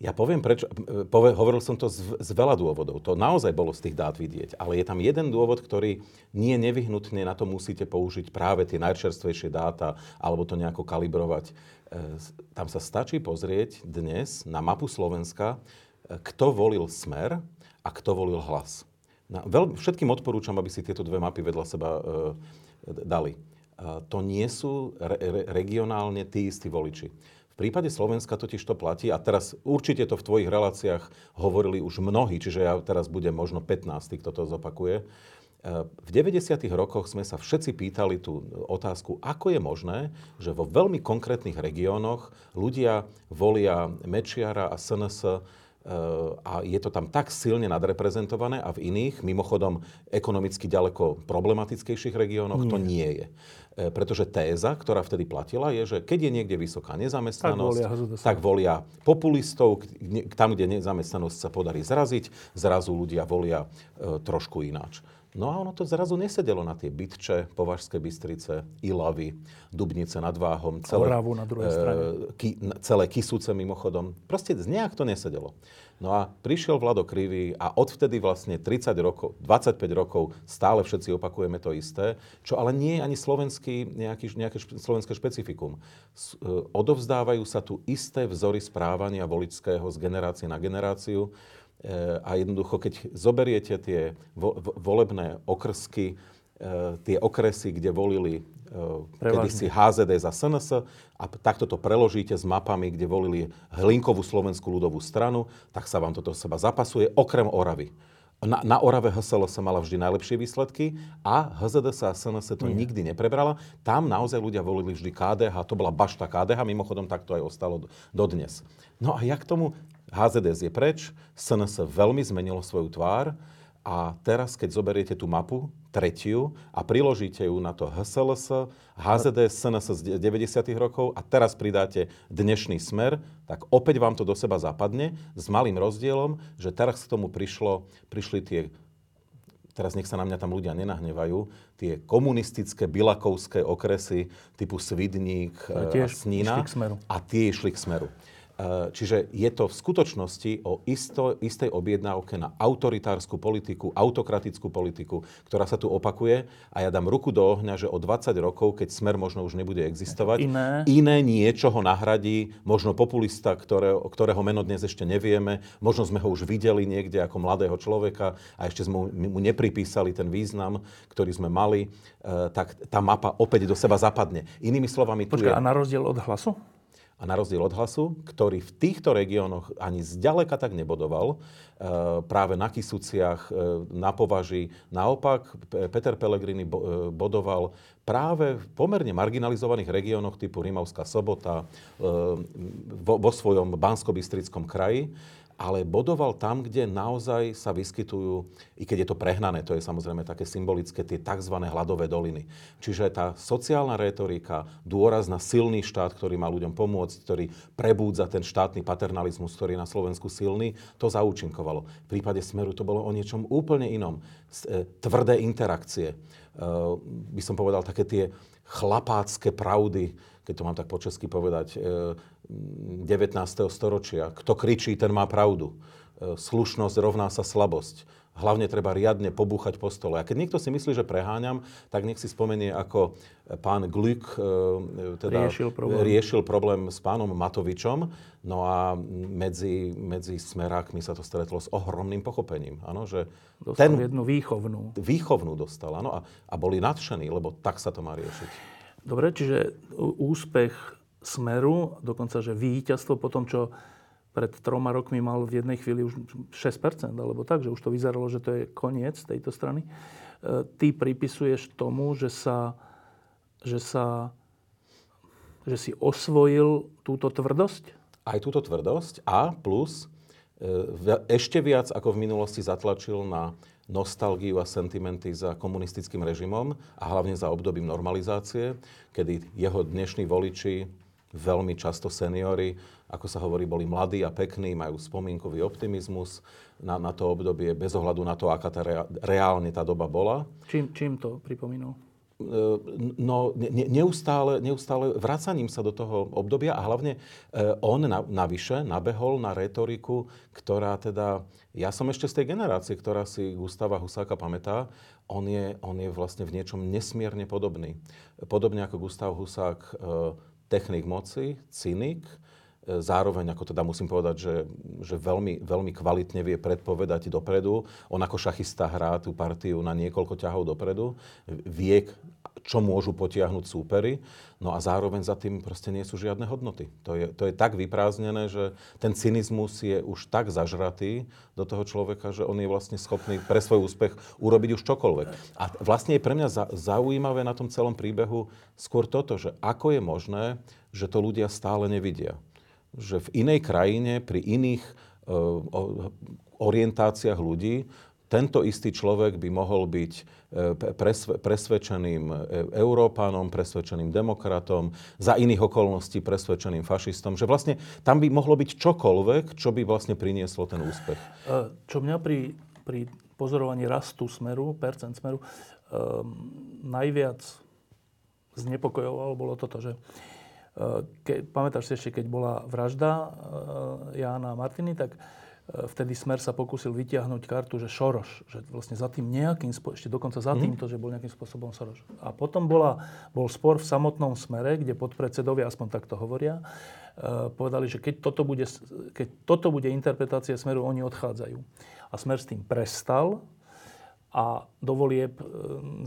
Ja poviem prečo. Pove, hovoril som to z, z veľa dôvodov. To naozaj bolo z tých dát vidieť. Ale je tam jeden dôvod, ktorý nie nevyhnutne na to musíte použiť práve tie najčerstvejšie dáta alebo to nejako kalibrovať. E, tam sa stačí pozrieť dnes na mapu Slovenska, e, kto volil Smer a kto volil Hlas. Na, veľ, všetkým odporúčam, aby si tieto dve mapy vedľa seba e, dali. To nie sú re, re, regionálne tí istí voliči prípade Slovenska totiž to platí, a teraz určite to v tvojich reláciách hovorili už mnohí, čiže ja teraz budem možno 15, kto to zopakuje. E, v 90. rokoch sme sa všetci pýtali tú otázku, ako je možné, že vo veľmi konkrétnych regiónoch ľudia volia Mečiara a SNS a je to tam tak silne nadreprezentované a v iných, mimochodom ekonomicky ďaleko problematickejších regiónoch, to nie je. E, pretože téza, ktorá vtedy platila, je, že keď je niekde vysoká nezamestnanosť, tak volia, tak volia populistov, tam, kde nezamestnanosť sa podarí zraziť, zrazu ľudia volia e, trošku ináč. No a ono to zrazu nesedelo na tie Bytče, Považské Bystrice, Ilavy, Dubnice nad Váhom, celé, Oravu na druhej strane. E, ki, celé Kisúce mimochodom. Proste nejak to nesedelo. No a prišiel Vlado Krivý a odvtedy vlastne 30 rokov, 25 rokov stále všetci opakujeme to isté, čo ale nie je ani slovenský, nejaký, nejaké špe, slovenské špecifikum. S, e, odovzdávajú sa tu isté vzory správania voličského z generácie na generáciu e, a jednoducho, keď zoberiete tie vo, vo, volebné okrsky, e, tie okresy, kde volili Prevažne. kedysi HZD za SNS a takto to preložíte s mapami, kde volili Hlinkovú slovenskú ľudovú stranu, tak sa vám toto seba zapasuje, okrem Oravy. Na, na Orave HSL sa mala vždy najlepšie výsledky a HZDS a SNS to Nie. nikdy neprebrala. Tam naozaj ľudia volili vždy KDH, to bola bašta KDH, mimochodom tak to aj ostalo dodnes. No a jak tomu HZDS je preč, SNS veľmi zmenilo svoju tvár, a teraz, keď zoberiete tú mapu, tretiu, a priložíte ju na to HSLS, HZD, SNS z 90. rokov a teraz pridáte dnešný smer, tak opäť vám to do seba zapadne s malým rozdielom, že teraz k tomu prišlo, prišli tie teraz nech sa na mňa tam ľudia nenahnevajú, tie komunistické bilakovské okresy typu Svidník a, a Snína. A tie išli k smeru. Eh, čiže je to v skutočnosti o isto, istej objednávke na autoritárskú politiku, autokratickú politiku, ktorá sa tu opakuje a ja dám ruku do ohňa, že o 20 rokov, keď smer možno už nebude existovať, iné, iné niečo ho nahradí, možno populista, ktoré, ktorého meno dnes ešte nevieme, možno sme ho už videli niekde ako mladého človeka a ešte sme mu nepripísali ten význam, ktorý sme mali, eh, tak tá mapa opäť do seba zapadne. Inými slovami... Počkaj, je... a na rozdiel od hlasu? A na rozdiel od hlasu, ktorý v týchto regiónoch ani zďaleka tak nebodoval, e, práve na Kisuciach, e, na Považi, naopak Peter Pellegrini e, bodoval práve v pomerne marginalizovaných regiónoch typu Rimavská sobota vo svojom bansko kraji ale bodoval tam, kde naozaj sa vyskytujú, i keď je to prehnané, to je samozrejme také symbolické, tie tzv. hladové doliny. Čiže tá sociálna retorika, dôraz na silný štát, ktorý má ľuďom pomôcť, ktorý prebúdza ten štátny paternalizmus, ktorý je na Slovensku silný, to zaúčinkovalo. V prípade Smeru to bolo o niečom úplne inom. E, tvrdé interakcie. E, by som povedal také tie chlapácké pravdy, keď to mám tak po česky povedať, 19. E, storočia. Kto kričí, ten má pravdu. E, slušnosť rovná sa slabosť. Hlavne treba riadne pobúchať po stole. A keď niekto si myslí, že preháňam, tak nech si spomenie, ako pán Glück e, teda riešil, problém. riešil problém s pánom Matovičom. No a medzi, medzi smerákmi sa to stretlo s ohromným pochopením. Ano, že dostal ten, jednu výchovnú. Výchovnú dostal, áno. A, a boli nadšení, lebo tak sa to má riešiť. Dobre, čiže úspech Smeru, dokonca, že víťazstvo po tom, čo pred troma rokmi mal v jednej chvíli už 6%, alebo tak, že už to vyzeralo, že to je koniec tejto strany. E, ty pripisuješ tomu, že sa, že sa že si osvojil túto tvrdosť? Aj túto tvrdosť a plus e, ešte viac ako v minulosti zatlačil na nostalgiu a sentimenty za komunistickým režimom a hlavne za obdobím normalizácie, kedy jeho dnešní voliči, veľmi často seniory, ako sa hovorí, boli mladí a pekní, majú spomienkový optimizmus na, na to obdobie, bez ohľadu na to, aká tá reálne tá doba bola. Čím, čím to pripomínal? E, no, ne, neustále, neustále vracaním sa do toho obdobia a hlavne e, on na, navyše nabehol na retoriku, ktorá teda, ja som ešte z tej generácie, ktorá si Gustava Husáka pamätá, on je, on je vlastne v niečom nesmierne podobný. Podobne ako Gustav Husák, e, technik moci, cynik, zároveň, ako teda musím povedať, že, že veľmi, veľmi kvalitne vie predpovedať dopredu. On ako šachista hrá tú partiu na niekoľko ťahov dopredu. Vie, čo môžu potiahnuť súpery. No a zároveň za tým proste nie sú žiadne hodnoty. To je, to je tak vyprázdnené, že ten cynizmus je už tak zažratý do toho človeka, že on je vlastne schopný pre svoj úspech urobiť už čokoľvek. A vlastne je pre mňa za, zaujímavé na tom celom príbehu skôr toto, že ako je možné, že to ľudia stále nevidia že v inej krajine, pri iných uh, orientáciách ľudí, tento istý človek by mohol byť e, presve, presvedčeným e, Európanom, presvedčeným demokratom, za iných okolností presvedčeným fašistom, že vlastne tam by mohlo byť čokoľvek, čo by vlastne prinieslo ten úspech. Čo mňa pri, pri pozorovaní rastu smeru, percent smeru, um, najviac znepokojovalo bolo toto, že ke, pamätáš si ešte, keď bola vražda e, Jána a Martiny, tak e, vtedy Smer sa pokúsil vytiahnuť kartu, že Šoroš, že vlastne za tým nejakým, ešte dokonca za mhm. týmto, že bol nejakým spôsobom Šoroš. A potom bola, bol spor v samotnom Smere, kde podpredsedovia, aspoň takto hovoria, e, povedali, že keď toto, bude, keď toto bude interpretácia Smeru, oni odchádzajú. A Smer s tým prestal a do volieb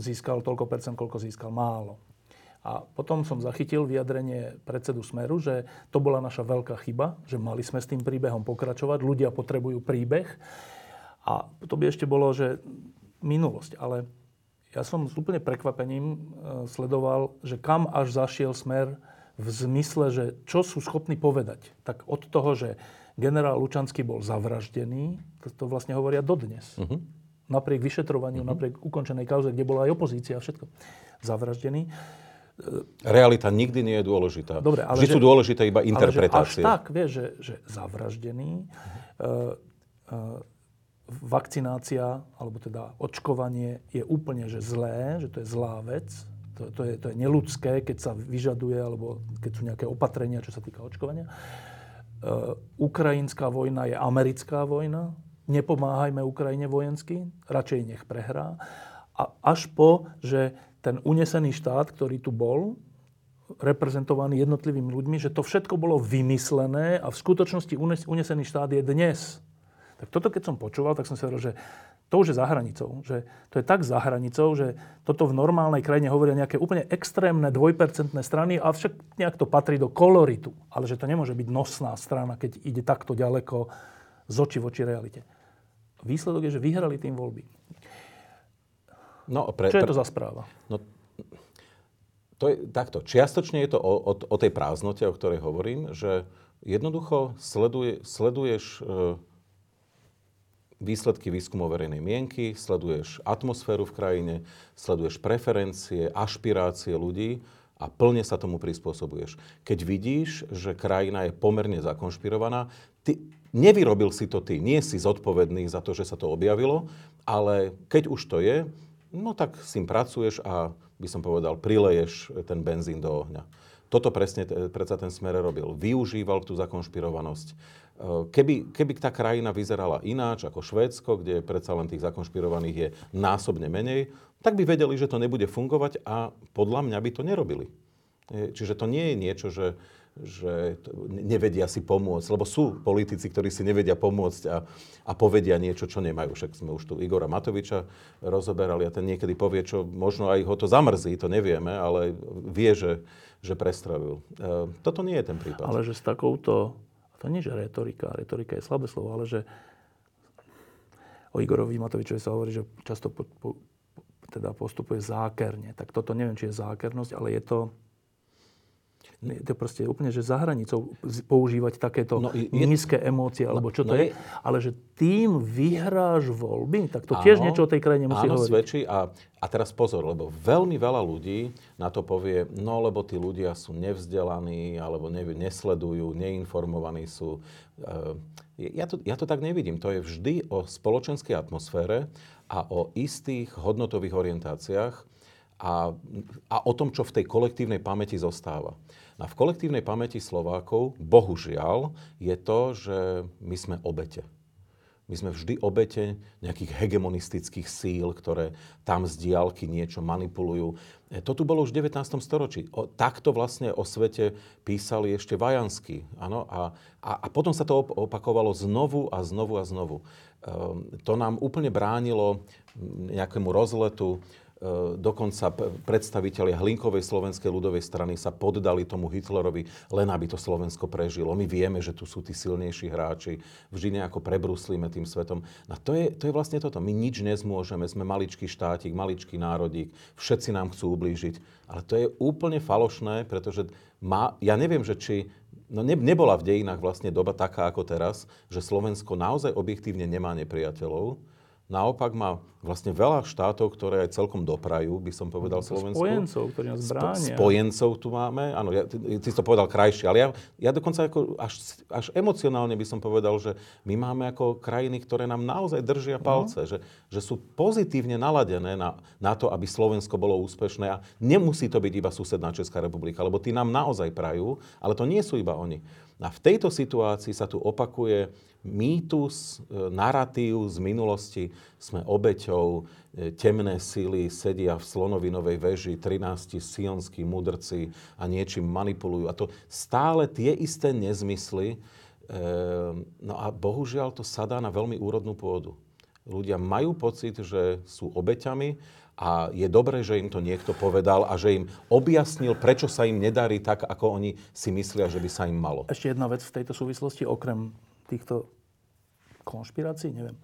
získal toľko percent, koľko získal málo. A potom som zachytil vyjadrenie predsedu Smeru, že to bola naša veľká chyba, že mali sme s tým príbehom pokračovať. Ľudia potrebujú príbeh. A to by ešte bolo, že minulosť. Ale ja som s úplne prekvapením e, sledoval, že kam až zašiel Smer v zmysle, že čo sú schopní povedať. Tak od toho, že generál Lučanský bol zavraždený, to, to vlastne hovoria dodnes. Uh-huh. Napriek vyšetrovaniu, uh-huh. napriek ukončenej kauze, kde bola aj opozícia a všetko. Zavraždený Realita nikdy nie je dôležitá. Dobre, ale Vždy že, sú dôležité iba interpretácie. Ale že až tak, vieš, že, že zavraždený, uh, uh, vakcinácia, alebo teda očkovanie je úplne že zlé, že to je zlá vec, to, to, je, to je neludské, keď sa vyžaduje, alebo keď sú nejaké opatrenia, čo sa týka očkovania. Uh, ukrajinská vojna je americká vojna, nepomáhajme Ukrajine vojensky, radšej nech prehrá. A až po, že ten unesený štát, ktorý tu bol, reprezentovaný jednotlivými ľuďmi, že to všetko bolo vymyslené a v skutočnosti unesený štát je dnes. Tak toto keď som počúval, tak som si hovoril, že to už je za hranicou. Že to je tak za hranicou, že toto v normálnej krajine hovoria nejaké úplne extrémne dvojpercentné strany, a však nejak to patrí do koloritu. Ale že to nemôže byť nosná strana, keď ide takto ďaleko z oči voči realite. Výsledok je, že vyhrali tým voľby. No, pre, Čo je to za správa? No, to je takto. Čiastočne je to o, o, o tej prázdnote, o ktorej hovorím, že jednoducho sleduje, sleduješ e, výsledky výskumov verejnej mienky, sleduješ atmosféru v krajine, sleduješ preferencie, ašpirácie ľudí a plne sa tomu prispôsobuješ. Keď vidíš, že krajina je pomerne zakonšpirovaná, ty, nevyrobil si to ty, nie si zodpovedný za to, že sa to objavilo, ale keď už to je, no tak s tým pracuješ a by som povedal, prileješ ten benzín do ohňa. Toto presne predsa ten smer robil. Využíval tú zakonšpirovanosť Eh, keby, keby tá krajina vyzerala ináč ako Švédsko, kde predsa len tých zakonšpirovaných je násobne menej, tak by vedeli, že to nebude fungovať a podľa mňa by to nerobili. Eh, čiže to nie je niečo, že, že nevedia si pomôcť, lebo sú politici, ktorí si nevedia pomôcť a, a povedia niečo, čo nemajú. Však sme už tu Igora Matoviča rozoberali a ten niekedy povie, čo možno aj ho to zamrzí, to nevieme, ale vie, že, že prestrelil. Eh, toto nie je ten prípad. Ale že s takouto to nie, že retorika, retorika je slabé slovo, ale že o Igorovi Matovičovi sa hovorí, že často po, po, teda postupuje zákerne. Tak toto neviem, či je zákernosť, ale je to je to proste úplne, že za hranicou používať takéto no, je, nízke emócie, alebo čo to no, je. Ale že tým vyhráš voľby, tak to áno, tiež niečo o tej krajine musí áno, hovoriť. svedčí. A, a teraz pozor, lebo veľmi veľa ľudí na to povie, no lebo tí ľudia sú nevzdelaní, alebo ne, nesledujú, neinformovaní sú. E, ja to, ja to tak nevidím. To je vždy o spoločenskej atmosfére a o istých hodnotových orientáciách a, a o tom, čo v tej kolektívnej pamäti zostáva. A v kolektívnej pamäti Slovákov, bohužiaľ, je to, že my sme obete. My sme vždy obete nejakých hegemonistických síl, ktoré tam z diálky niečo manipulujú. E, to tu bolo už v 19. storočí. O, takto vlastne o svete písali ešte Vajansky. Ano? A, a, a potom sa to opakovalo znovu a znovu a znovu. Um, to nám úplne bránilo nejakému rozletu dokonca predstavitelia Hlinkovej slovenskej ľudovej strany sa poddali tomu Hitlerovi, len aby to Slovensko prežilo. My vieme, že tu sú tí silnejší hráči, vždy nejako prebruslíme tým svetom. No to je, to je vlastne toto. My nič nezmôžeme, sme maličký štátik, maličký národík, všetci nám chcú ublížiť. Ale to je úplne falošné, pretože má, ja neviem, že či No ne, nebola v dejinách vlastne doba taká ako teraz, že Slovensko naozaj objektívne nemá nepriateľov, Naopak má vlastne veľa štátov, ktoré aj celkom doprajú, by som povedal Slovensku. Spojencov, ktorí nás bránia. Spojencov tu máme, áno, ja, ty, ty si to povedal krajšie, ale ja, ja dokonca ako až, až emocionálne by som povedal, že my máme ako krajiny, ktoré nám naozaj držia mhm. palce, uh-huh. že, že sú pozitívne naladené na, na to, aby Slovensko bolo úspešné a nemusí to byť iba susedná Česká republika, lebo tí nám naozaj prajú, ale to nie sú iba oni. A v tejto situácii sa tu opakuje mýtus, e, narratív z minulosti. Sme obeťou, e, temné síly sedia v slonovinovej veži, 13 sionskí mudrci a niečím manipulujú. A to stále tie isté nezmysly. E, no a bohužiaľ to sadá na veľmi úrodnú pôdu. Ľudia majú pocit, že sú obeťami a je dobré, že im to niekto povedal a že im objasnil, prečo sa im nedarí tak, ako oni si myslia, že by sa im malo. Ešte jedna vec v tejto súvislosti, okrem týchto konšpirácií, neviem,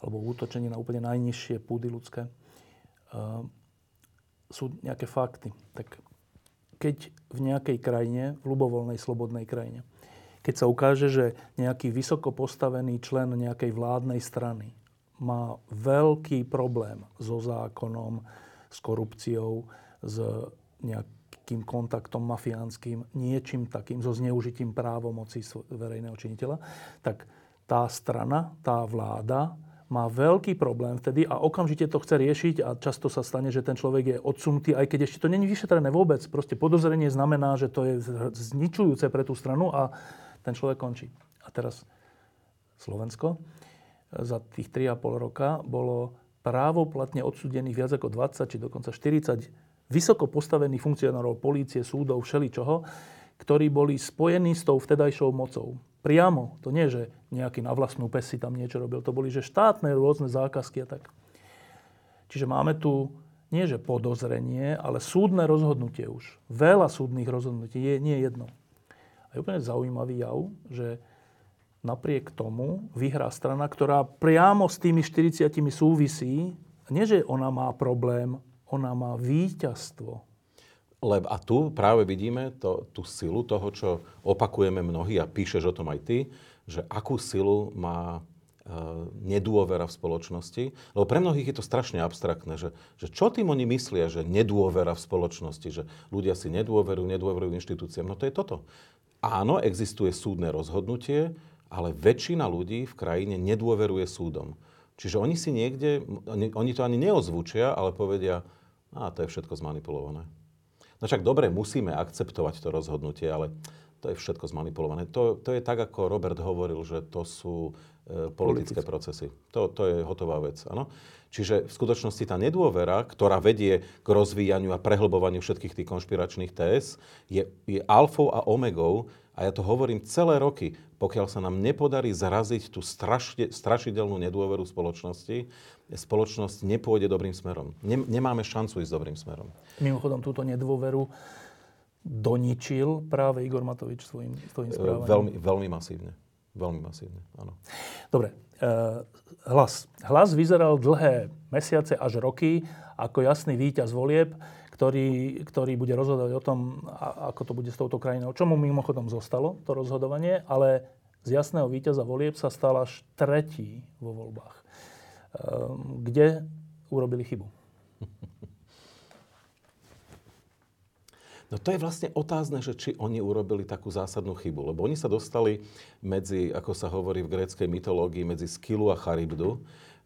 alebo útočení na úplne najnižšie púdy ľudské, uh, sú nejaké fakty. Tak keď v nejakej krajine, v ľubovoľnej, slobodnej krajine, keď sa ukáže, že nejaký vysoko postavený člen nejakej vládnej strany má veľký problém so zákonom, s korupciou, s nejakým kontaktom mafiánskym, niečím takým, so zneužitím právomoci verejného činiteľa, tak tá strana, tá vláda má veľký problém vtedy a okamžite to chce riešiť a často sa stane, že ten človek je odsunutý, aj keď ešte to není vyšetrené vôbec. Proste podozrenie znamená, že to je zničujúce pre tú stranu a ten človek končí. A teraz Slovensko za tých 3,5 roka bolo právoplatne odsudených viac ako 20 či dokonca 40 vysoko postavených funkcionárov polície, súdov, všeličoho, ktorí boli spojení s tou vtedajšou mocou Priamo. To nie, že nejaký na vlastnú pesi tam niečo robil. To boli, že štátne rôzne zákazky a tak. Čiže máme tu nie že podozrenie, ale súdne rozhodnutie už. Veľa súdnych rozhodnutí, je, nie jedno. A je úplne zaujímavý jav, že napriek tomu vyhrá strana, ktorá priamo s tými 40 súvisí. Nie, že ona má problém, ona má víťazstvo. Lebo a tu práve vidíme to, tú silu toho, čo opakujeme mnohí a píšeš o tom aj ty, že akú silu má Eh, nedôvera v spoločnosti. Lebo pre mnohých je to strašne abstraktné, že, že čo tým oni myslia, že nedôvera v spoločnosti, že ľudia si nedôverujú, nedôverujú inštitúciám. No to je toto. Áno, existuje súdne rozhodnutie, ale väčšina ľudí v krajine nedôveruje súdom. Čiže oni si niekde, oni, to ani neozvučia, ale povedia, a to je všetko zmanipulované. No však dobre, musíme akceptovať to rozhodnutie, ale to je všetko zmanipulované. To, to je tak, ako Robert hovoril, že to sú E, politické Politické. procesy. To, to je hotová vec. Ano? Čiže v skutočnosti tá nedôvera, ktorá vedie k rozvíjaniu a prehlbovaniu všetkých tých konšpiračných TS, je, je alfou a omegou, a ja to hovorím celé roky, pokiaľ sa nám nepodarí zraziť tú strašne, strašidelnú nedôveru spoločnosti, spoločnosť nepôjde dobrým smerom. Nemáme šancu ísť dobrým smerom. Mimochodom, túto nedôveru doničil práve Igor Matovič svojim, svojim e, správaním. Veľmi, veľmi masívne. Veľmi masívne, áno. Dobre, e, hlas. Hlas vyzeral dlhé mesiace až roky ako jasný víťaz volieb, ktorý, ktorý bude rozhodovať o tom, ako to bude s touto krajinou. Čomu mimochodom zostalo to rozhodovanie, ale z jasného víťaza volieb sa stal až tretí vo voľbách. E, kde urobili chybu? No to je vlastne otázne, že či oni urobili takú zásadnú chybu. Lebo oni sa dostali medzi, ako sa hovorí v gréckej mytológii, medzi Skilu a Charybdu.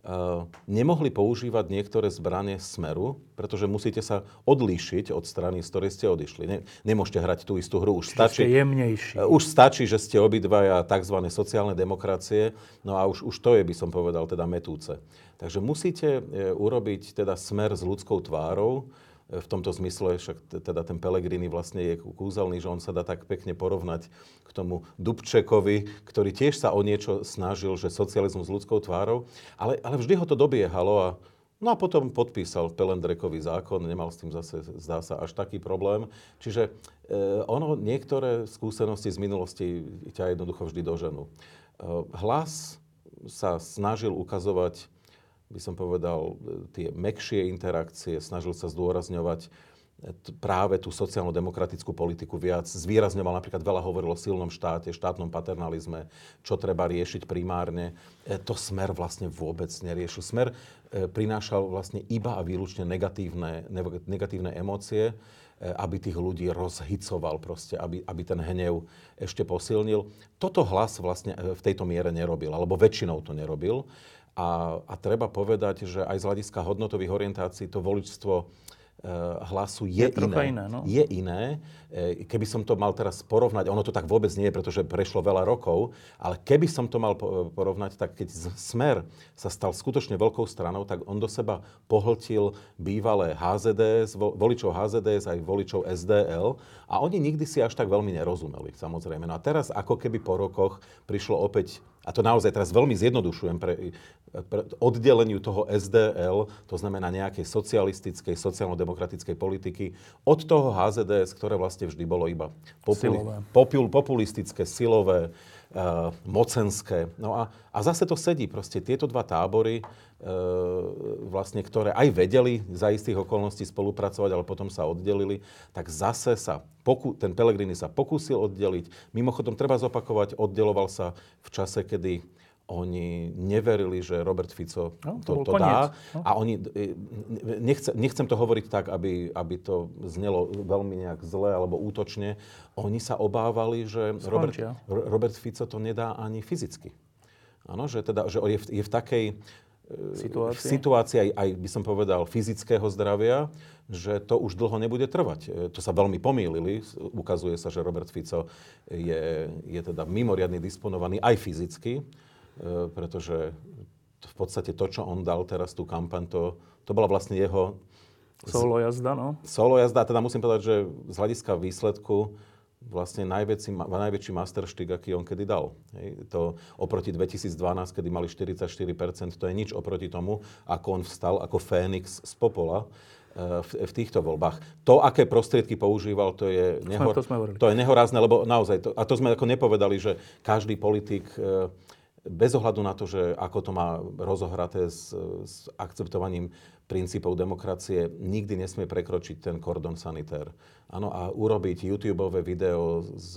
Uh, nemohli používať niektoré zbranie smeru, pretože musíte sa odlíšiť od strany, z ktorej ste odišli. Ne, nemôžete hrať tú istú hru. Už stačí, ste jemnejší. Uh, už stačí, že ste obidvaja tzv. sociálne demokracie, no a už, už to je, by som povedal, teda metúce. Takže musíte uh, urobiť teda smer s ľudskou tvárou, v tomto zmysle, však teda ten Pelegrini vlastne je kúzelný, že on sa dá tak pekne porovnať k tomu Dubčekovi, ktorý tiež sa o niečo snažil, že socializmus s ľudskou tvárou, ale, ale vždy ho to dobiehalo a No a potom podpísal Pelendrekový zákon, nemal s tým zase, zdá sa, až taký problém. Čiže e, ono, niektoré skúsenosti z minulosti ťa jednoducho vždy doženú. E, hlas sa snažil ukazovať by som povedal, tie mekšie interakcie, snažil sa zdôrazňovať práve tú sociálno-demokratickú politiku viac. Zvýrazňoval napríklad veľa hovoril o silnom štáte, štátnom paternalizme, čo treba riešiť primárne. E, to Smer vlastne vôbec neriešil. Smer e, prinášal vlastne iba a výlučne negatívne, negatívne emócie, e, aby tých ľudí rozhicoval proste, aby, aby ten hnev ešte posilnil. Toto hlas vlastne v tejto miere nerobil, alebo väčšinou to nerobil. A, a treba povedať, že aj z hľadiska hodnotových orientácií to voličstvo Eh, hlasu je, je iné. iné no? Je iné. Eh, keby som to mal teraz porovnať, ono to tak vôbec nie je, pretože prešlo veľa rokov, ale keby som to mal porovnať, tak keď Smer sa stal skutočne veľkou stranou, tak on do seba pohltil bývalé HZDS, voličov HZDS aj voličov SDL a oni nikdy si až tak veľmi nerozumeli, samozrejme. No a teraz, ako keby po rokoch prišlo opäť a to naozaj teraz veľmi zjednodušujem, pre, pre oddeleniu toho SDL, to znamená nejakej socialistickej, sociálno-demokratickej politiky, od toho HZDS, ktoré vlastne vždy bolo iba populi, popul, populistické, silové, mocenské. No a, a zase to sedí. Proste tieto dva tábory, uh, vlastne, ktoré aj vedeli za istých okolností spolupracovať, ale potom sa oddelili, tak zase sa, poku, ten Pelegrini sa pokúsil oddeliť. Mimochodom, treba zopakovať, oddeloval sa v čase, kedy oni neverili, že Robert Fico no, to, to, to dá. No. A oni, e, nechce, nechcem to hovoriť tak, aby, aby to znelo veľmi nejak zle alebo útočne. Oni sa obávali, že Robert, Robert Fico to nedá ani fyzicky. Áno, že, teda, že je, v, je v takej e, situácii, situácii aj, aj, by som povedal, fyzického zdravia, že to už dlho nebude trvať. E, to sa veľmi pomýlili. Ukazuje sa, že Robert Fico je, je teda mimoriadne disponovaný aj fyzicky pretože v podstate to, čo on dal teraz tú kampaň, to, to bola vlastne jeho... Solo jazda, no. Solo jazda, teda musím povedať, že z hľadiska výsledku vlastne najväčší, najväčší masterštik, aký on kedy dal. Hej. To oproti 2012, kedy mali 44%, to je nič oproti tomu, ako on vstal ako Fénix z popola eh, v, v týchto voľbách. To, aké prostriedky používal, to je, nehor, to, to je nehorázne, lebo naozaj, to, a to sme ako nepovedali, že každý politik eh, bez ohľadu na to, že ako to má rozohraté s, s akceptovaním princípov demokracie, nikdy nesmie prekročiť ten kordon sanitér. Áno, a urobiť YouTube video s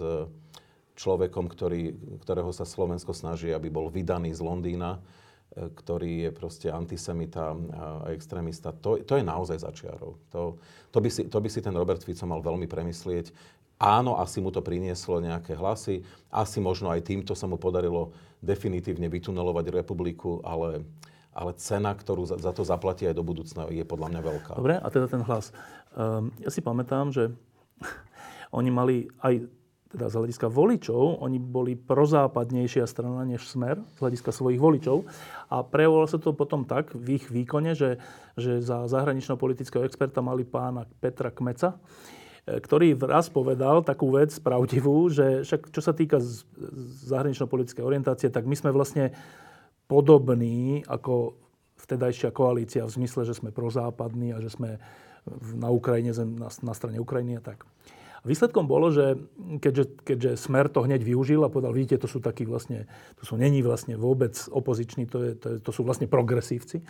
človekom, ktorý, ktorého sa Slovensko snaží, aby bol vydaný z Londýna, e, ktorý je proste antisemita a extrémista, to, to je naozaj začiarov. To, to, by si, to by si ten Robert Fico mal veľmi premyslieť. Áno, asi mu to prinieslo nejaké hlasy, asi možno aj týmto sa mu podarilo definitívne vytunelovať republiku, ale ale cena, ktorú za, za to zaplatí aj do budúcna, je podľa mňa veľká. Dobre, a teda ten hlas. Um, ja si pamätám, že oni mali aj teda z hľadiska voličov, oni boli prozápadnejšia strana než Smer z hľadiska svojich voličov a prejavovalo sa to potom tak v ich výkone, že, že za zahraničného politického experta mali pána Petra Kmeca, ktorý raz povedal takú vec pravdivú, že však čo sa týka zahranično-politickej orientácie, tak my sme vlastne podobný ako vtedajšia koalícia v zmysle, že sme prozápadní a že sme na Ukrajine, na, strane Ukrajiny a tak. Výsledkom bolo, že keďže, keďže Smer to hneď využil a povedal, vidíte, to sú takí vlastne, to sú není vlastne vôbec opoziční, to, je, to, je, to sú vlastne progresívci,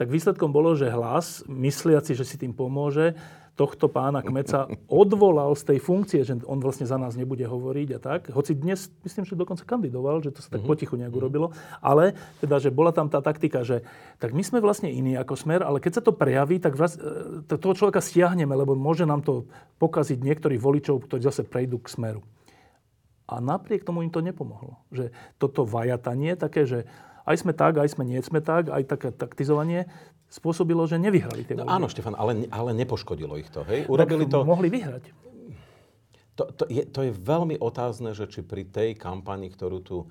tak výsledkom bolo, že hlas, mysliaci, že si tým pomôže, tohto pána Kmeca odvolal z tej funkcie, že on vlastne za nás nebude hovoriť a tak. Hoci dnes, myslím, že dokonca kandidoval, že to sa tak mhm. potichu nejak urobilo. Ale teda, že bola tam tá taktika, že tak my sme vlastne iní ako smer, ale keď sa to prejaví, tak vlast, e, toho človeka stiahneme, lebo môže nám to pokaziť niektorých voličov, ktorí zase prejdú k smeru. A napriek tomu im to nepomohlo. Že toto vajatanie, také, že aj sme tak, aj sme nie sme tak, aj také taktizovanie, spôsobilo, že nevyhrali tie no, Áno, Štefan, ale, ale nepoškodilo ich to, hej? Urobili tak to... mohli vyhrať. To, to, je, to je veľmi otázne, že či pri tej kampani, ktorú tu e,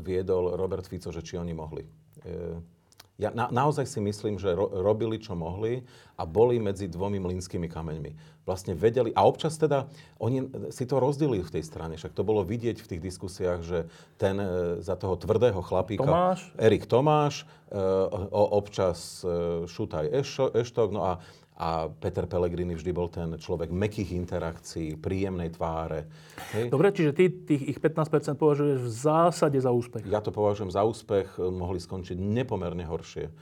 viedol Robert Fico, že či oni mohli. E, ja na, naozaj si myslím, že ro, robili, čo mohli a boli medzi dvomi mlynskými kameňmi. Vlastne vedeli, a občas teda, oni si to rozdelili v tej strane, však to bolo vidieť v tých diskusiách, že ten e, za toho tvrdého chlapíka, Tomáš. Erik Tomáš, e, občas e, Šutaj Eštok, no a a Peter Pellegrini vždy bol ten človek mekých interakcií, príjemnej tváre. Hej. Dobre, čiže ty tých ich 15% považuješ v zásade za úspech. Ja to považujem za úspech, mohli skončiť nepomerne horšie. E,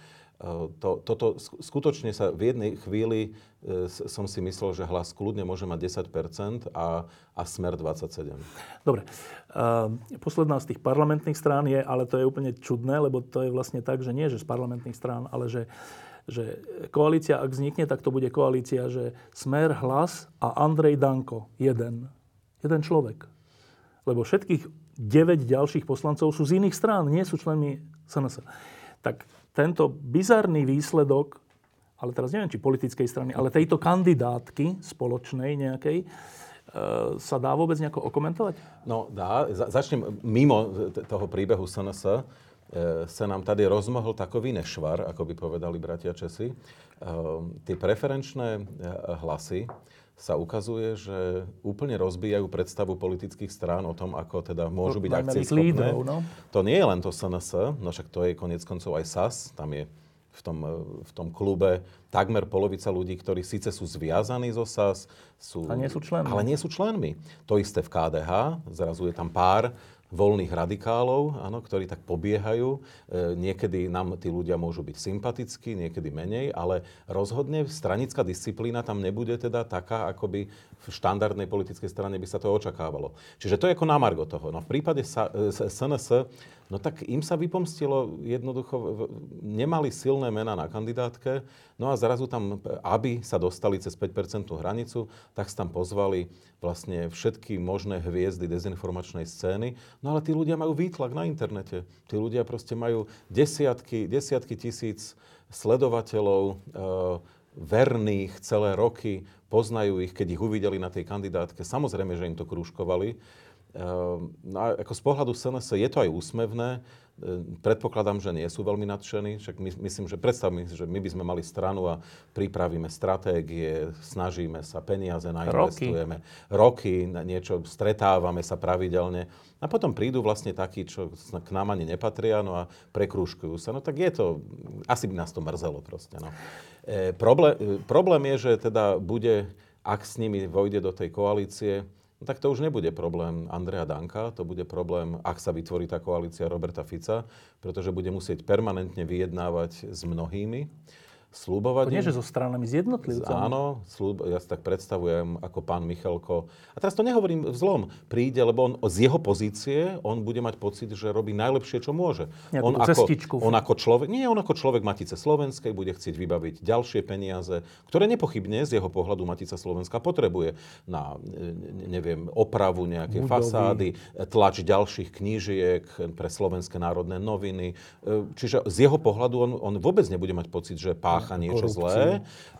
to, toto skutočne sa v jednej chvíli e, som si myslel, že hlas kľudne môže mať 10% a, a smer 27%. Dobre. Uh, posledná z tých parlamentných strán je, ale to je úplne čudné, lebo to je vlastne tak, že nie že z parlamentných strán, ale že že koalícia, ak vznikne, tak to bude koalícia, že Smer, Hlas a Andrej Danko. Jeden. Jeden človek. Lebo všetkých 9 ďalších poslancov sú z iných strán, nie sú členmi SNS. Tak tento bizarný výsledok, ale teraz neviem, či politickej strany, ale tejto kandidátky spoločnej nejakej, e, sa dá vôbec nejako okomentovať? No dá. Začnem mimo toho príbehu SNS sa nám tady rozmohol takový nešvar, ako by povedali bratia Česi. E, tie preferenčné e, hlasy sa ukazuje, že úplne rozbijajú predstavu politických strán o tom, ako teda môžu byť akcie schopné. No? To nie je len to SNS, no však to je konec koncov aj SAS, tam je v tom, v tom klube takmer polovica ľudí, ktorí síce sú zviazaní zo SAS, sú, a nie sú členmi. ale nie sú členmi. To isté v KDH, zrazu je tam pár voľných radikálov, áno, ktorí tak pobiehajú. E, niekedy nám tí ľudia môžu byť sympatickí, niekedy menej, ale rozhodne stranická disciplína tam nebude teda taká, ako by v štandardnej politickej strane by sa to očakávalo. Čiže to je ako námargo toho. No v prípade SNS No tak im sa vypomstilo jednoducho, nemali silné mená na kandidátke, no a zrazu tam, aby sa dostali cez 5% hranicu, tak sa tam pozvali vlastne všetky možné hviezdy dezinformačnej scény. No ale tí ľudia majú výtlak na internete. Tí ľudia proste majú desiatky, desiatky tisíc sledovateľov, e, verných celé roky, poznajú ich, keď ich uvideli na tej kandidátke. Samozrejme, že im to krúžkovali. No a ako z pohľadu SNS je to aj úsmevné. Ehm, predpokladám, že nie sú veľmi nadšení. Však my, myslím, že predstavme si, že my by sme mali stranu a pripravíme stratégie, snažíme sa, peniaze nainvestujeme, roky, roky niečo stretávame sa pravidelne. A potom prídu vlastne takí, čo k nám ani nepatria, no a prekrúškujú sa. No tak je to, asi by nás to mrzelo proste. No. E, problém, e, problém je, že teda bude, ak s nimi vojde do tej koalície, No tak to už nebude problém Andreja Danka, to bude problém, ak sa vytvorí tá koalícia Roberta Fica, pretože bude musieť permanentne vyjednávať s mnohými slúbovať. To nie, že so stranami, s jednotlivcami. Áno, slúb, ja si tak predstavujem, ako pán Michalko. A teraz to nehovorím v zlom. Príde, lebo on z jeho pozície, on bude mať pocit, že robí najlepšie, čo môže. on ako, on ako človek, nie, on ako človek Matice Slovenskej bude chcieť vybaviť ďalšie peniaze, ktoré nepochybne z jeho pohľadu Matica Slovenska potrebuje na, neviem, opravu nejaké Budovy. fasády, tlač ďalších knížiek pre Slovenské národné noviny. Čiže z jeho pohľadu on, on vôbec nebude mať pocit, že pách pácha niečo korupciu. zlé,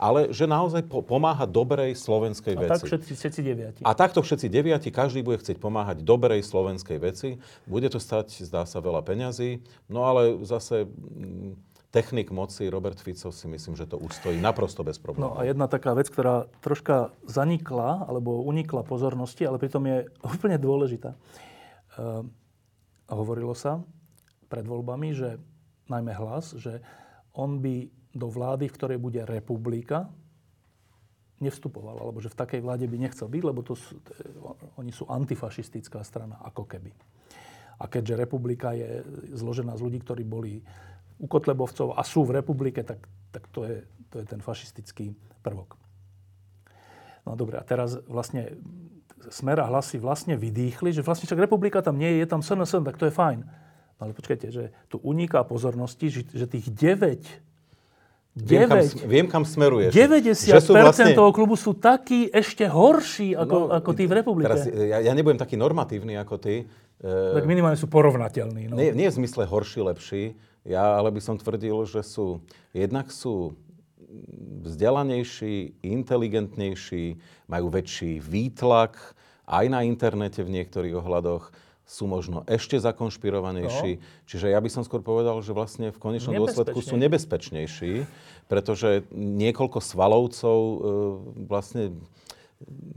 ale že naozaj po, pomáha dobrej slovenskej a veci. A tak všetci, všetci deviati. A takto všetci deviati, každý bude chcieť pomáhať dobrej slovenskej veci. Bude to stať, zdá sa, veľa peňazí, no ale zase mm, technik moci Robert Fico si myslím, že to ustojí naprosto bez problémov. No a jedna taká vec, ktorá troška zanikla alebo unikla pozornosti, ale pritom je úplne dôležitá. Uh, hovorilo sa pred voľbami, že najmä hlas, že on by do vlády, v ktorej bude republika, nevstupoval, alebo že v takej vláde by nechcel byť, lebo to sú, oni sú antifašistická strana, ako keby. A keďže republika je zložená z ľudí, ktorí boli u Kotlebovcov a sú v republike, tak, tak to, je, to je ten fašistický prvok. No dobre, a teraz vlastne Smer a hlasy vlastne vydýchli, že vlastne však republika tam nie je, je tam SNS, tak to je fajn. No ale počkajte, že tu uniká pozornosti, že, že tých 9 Viem, kam, viem, kam smeruješ. 90% vlastne... toho klubu sú takí ešte horší ako, no, ako tí v republike. Teraz, ja, ja nebudem taký normatívny ako ty. Tak minimálne sú porovnateľní. No. Nie, nie v zmysle horší, lepší. Ja ale by som tvrdil, že sú, jednak sú vzdelanejší, inteligentnejší, majú väčší výtlak aj na internete v niektorých ohľadoch sú možno ešte zakonšpirovanejší. No. Čiže ja by som skôr povedal, že vlastne v konečnom dôsledku sú nebezpečnejší, pretože niekoľko svalovcov e, vlastne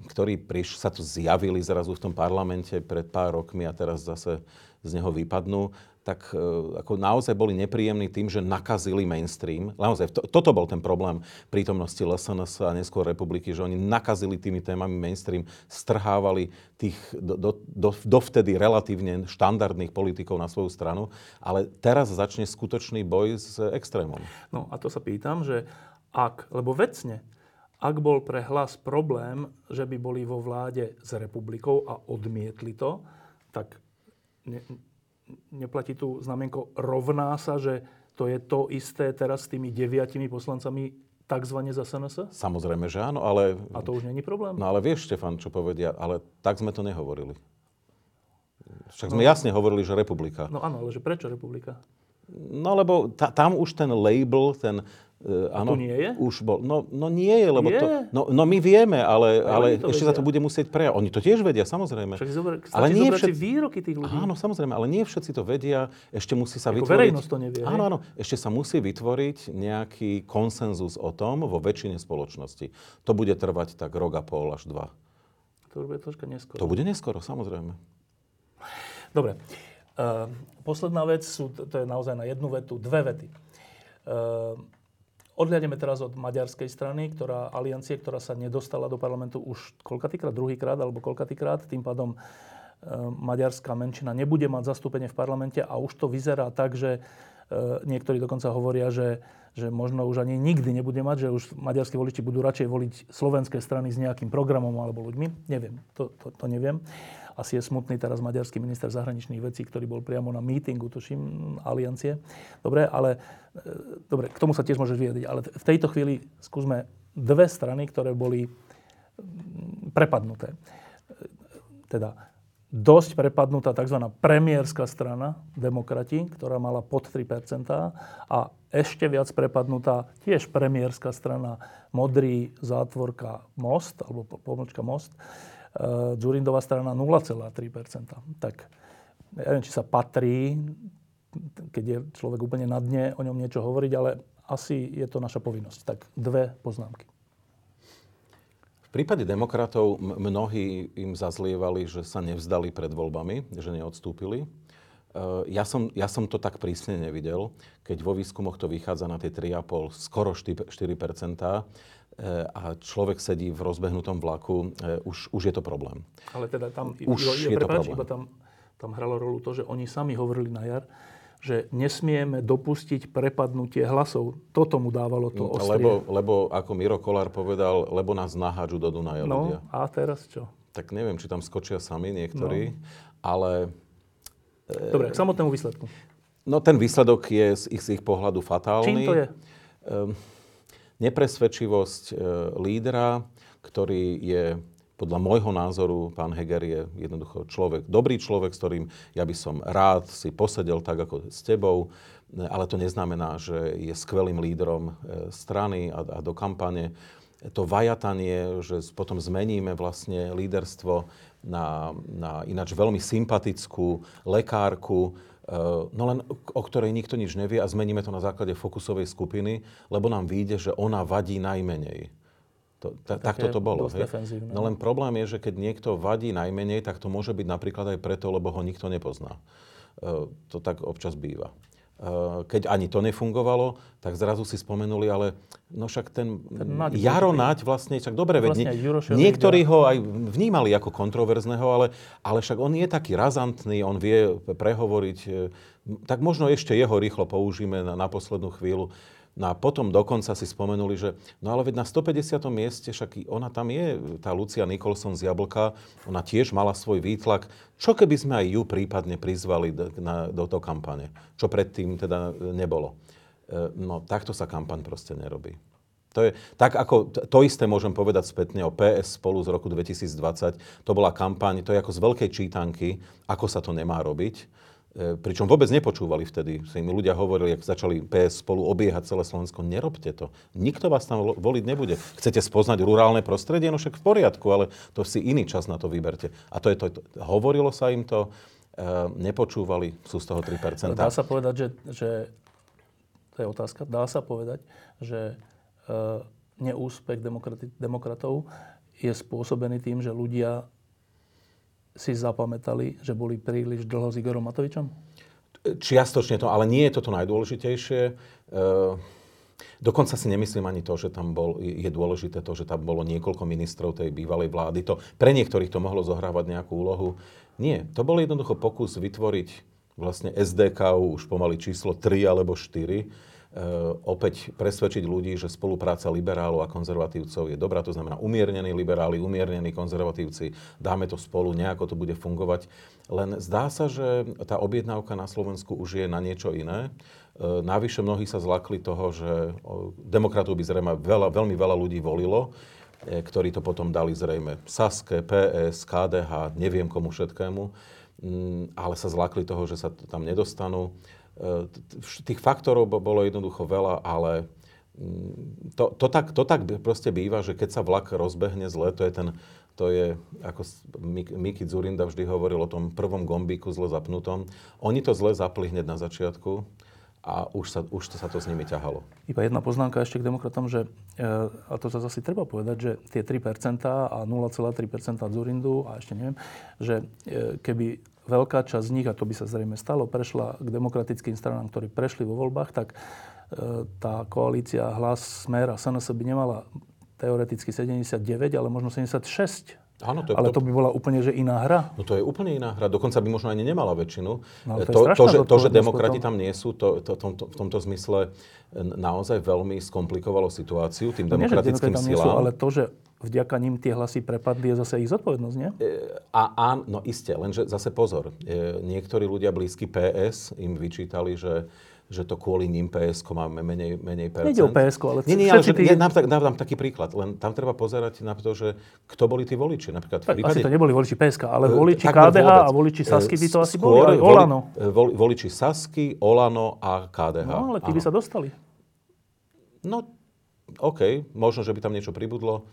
ktorí priš, sa tu zjavili zrazu v tom parlamente pred pár rokmi a teraz zase z neho vypadnú, tak e, ako naozaj boli nepríjemní tým, že nakazili mainstream. Naozaj, to, toto bol ten problém prítomnosti LSNS a neskôr republiky, že oni nakazili tými témami mainstream, strhávali tých do, do, do, dovtedy relatívne štandardných politikov na svoju stranu, ale teraz začne skutočný boj s extrémom. No a to sa pýtam, že ak, lebo vecne, ak bol pre hlas problém, že by boli vo vláde s republikou a odmietli to, tak ne, neplatí tu znamienko rovná sa, že to je to isté teraz s tými deviatimi poslancami takzvané za SNS? Samozrejme, že áno, ale... A to už není problém? No ale vieš, Štefan, čo povedia, ale tak sme to nehovorili. Však sme no, jasne hovorili, že republika. No áno, ale že prečo republika? No lebo ta, tam už ten label, ten, Uh, áno, nie je? Už bol. No, no nie je, lebo je. to... No, no my vieme, ale, ale ešte vedia. sa to bude musieť prejavať. Oni to tiež vedia, samozrejme. Však zober, ale nie všetci... výroky tých ľudí. Áno, samozrejme, ale nie všetci to vedia. Ešte musí sa Ako vytvoriť... verejnosť to nevie. Áno, áno. Ešte sa musí vytvoriť nejaký konsenzus o tom vo väčšine spoločnosti. To bude trvať tak rok a pol až dva. To bude troška neskoro. To bude neskoro, samozrejme. Dobre. Uh, posledná vec, sú, to je naozaj na jednu vetu, dve vety. Uh, Odhľadneme teraz od maďarskej strany, ktorá, aliancie, ktorá sa nedostala do parlamentu už koľkatýkrát, druhýkrát alebo koľkatýkrát. Tým pádom e, maďarská menšina nebude mať zastúpenie v parlamente a už to vyzerá tak, že e, niektorí dokonca hovoria, že, že možno už ani nikdy nebude mať, že už maďarskí voliči budú radšej voliť slovenské strany s nejakým programom alebo ľuďmi. Neviem, to, to, to neviem. Asi je smutný teraz maďarský minister zahraničných vecí, ktorý bol priamo na mítingu, tuším, aliancie. Dobre, ale e, dobre, k tomu sa tiež môžeš vyjadriť. Ale v tejto chvíli skúsme dve strany, ktoré boli prepadnuté. E, teda dosť prepadnutá tzv. premiérska strana, demokrati, ktorá mala pod 3% a ešte viac prepadnutá tiež premiérska strana, modrý zátvorka Most, alebo pomočka Most, Dzurindová strana 0,3%. Tak ja neviem, či sa patrí, keď je človek úplne na dne, o ňom niečo hovoriť, ale asi je to naša povinnosť. Tak dve poznámky. V prípade demokratov mnohí im zazlievali, že sa nevzdali pred voľbami, že neodstúpili. Eh, ja som, ja som to tak prísne nevidel, keď vo výskumoch to vychádza na tie 3,5, skoro 4, 4 a človek sedí v rozbehnutom vlaku, eh, už, už je to problém. Ale teda tam, už je, je, je to problém. iba tam, tam hralo rolu to, že oni sami hovorili na jar, že nesmieme dopustiť prepadnutie hlasov. Toto mu dávalo to ostrie. Lebo, lebo ako Miro Kolár povedal, lebo nás nahádžu do Dunaja no, ľudia. a teraz čo? Tak neviem, či tam skočia sami niektorí, no. ale Dobre, k samotnému výsledku. No ten výsledok je z ich, z ich pohľadu fatálny. Čím to je? Ehm, nepresvedčivosť e, lídra, ktorý je podľa môjho názoru, pán Heger je jednoducho človek, dobrý človek, s ktorým ja by som rád si posedel tak ako s tebou, ale to neznamená, že je skvelým lídrom e, strany a, a do kampane. To vajatanie, že potom zmeníme vlastne líderstvo na, na ináč veľmi sympatickú lekárku, no len o ktorej nikto nič nevie a zmeníme to na základe fokusovej skupiny, lebo nám vyjde, že ona vadí najmenej. To, ta, takto to bolo. Hej? No len problém je, že keď niekto vadí najmenej, tak to môže byť napríklad aj preto, lebo ho nikto nepozná. E, to tak občas býva. Eh, keď ani to nefungovalo, tak zrazu si spomenuli, ale no však ten, ten Jaro Naď vlastne, však dobre, vlastne veď, niektorí ho aj vnímali ako kontroverzného, ale, ale však on je taký razantný, on vie prehovoriť, eh, tak možno ešte jeho rýchlo použijeme na, na poslednú chvíľu. No a potom dokonca si spomenuli, že no ale veď na 150. mieste, však ona tam je, tá Lucia Nicholson z Jablka, ona tiež mala svoj výtlak. Čo keby sme aj ju prípadne prizvali do, na, do toho kampane? Čo predtým teda nebolo. E, no takto sa kampaň proste nerobí. To je, tak ako to isté môžem povedať spätne o PS spolu z roku 2020. To bola kampaň, to je ako z veľkej čítanky, ako sa to nemá robiť. E, pričom vôbec nepočúvali vtedy. Si mi ľudia hovorili, ak začali PS spolu obiehať celé Slovensko, nerobte to. Nikto vás tam voliť nebude. Chcete spoznať rurálne prostredie? No však v poriadku, ale to si iný čas na to vyberte. A to je to, hovorilo sa im to, e, nepočúvali, sú z toho 3%. Dá sa povedať, že, že to je otázka, dá sa povedať, že e, neúspech demokratov je spôsobený tým, že ľudia si zapamätali, že boli príliš dlho s Igorom Matovičom? Čiastočne to, ale nie je toto najdôležitejšie. E, dokonca si nemyslím ani to, že tam bol, je dôležité to, že tam bolo niekoľko ministrov tej bývalej vlády. To, pre niektorých to mohlo zohrávať nejakú úlohu. Nie, to bol jednoducho pokus vytvoriť vlastne SDK už pomaly číslo 3 alebo 4, Eh, opäť presvedčiť ľudí, že spolupráca liberálov a konzervatívcov je dobrá. To znamená umiernení liberáli, umiernení konzervatívci, dáme to spolu, nejako to bude fungovať. Len zdá sa, že tá objednávka na Slovensku už je na niečo iné. Eh, navyše mnohí sa zlakli toho, že demokratov by zrejme veľa, veľmi veľa ľudí volilo, eh, ktorí to potom dali zrejme Saske, PS, KDH, neviem komu všetkému, mm, ale sa zlakli toho, že sa tam nedostanú. Tých faktorov bolo jednoducho veľa, ale mm, to, to, tak, to tak proste býva, že keď sa vlak rozbehne zle, to je ten, to je, ako Miki Zurinda vždy hovoril o tom prvom gombíku zle zapnutom. Oni to zle zapli hneď na začiatku a už sa, už sa to s nimi ťahalo. Iba jedna poznámka ešte k demokratom, že, e, a to sa zase treba povedať, že tie 3% a 0,3% Zurindu a ešte neviem, že e, keby veľká časť z nich, a to by sa zrejme stalo, prešla k demokratickým stranám, ktorí prešli vo voľbách, tak e, tá koalícia Hlas, Smer a SNS by nemala teoreticky 79, ale možno 76 Áno, to je, Ale to by bola úplne že iná hra. No to je úplne iná hra. Dokonca by možno ani nemala väčšinu. No, to, to, to, že, to, že demokrati tam nie sú, to, to, to, v tomto zmysle naozaj veľmi skomplikovalo situáciu tým no, demokratickým nie, silám. Sú, ale to, že vďaka ním tie hlasy prepadli, je zase ich zodpovednosť, nie? E, a, a no iste, lenže zase pozor. E, niektorí ľudia blízky PS im vyčítali, že že to kvôli ním PSK máme menej, menej percent. Nede o PSK, ale nie, nie, ale že, tí... ja dám, dám, taký príklad. Len tam treba pozerať na to, že kto boli tí voliči. Napríklad v prípade... Asi to neboli voliči PSK, ale e, voliči KDH vôbec. a voliči Sasky by to asi boli. Aj Olano. Voli, voliči Sasky, Olano a KDH. No, ale tí by sa dostali. No, OK, možno, že by tam niečo pribudlo.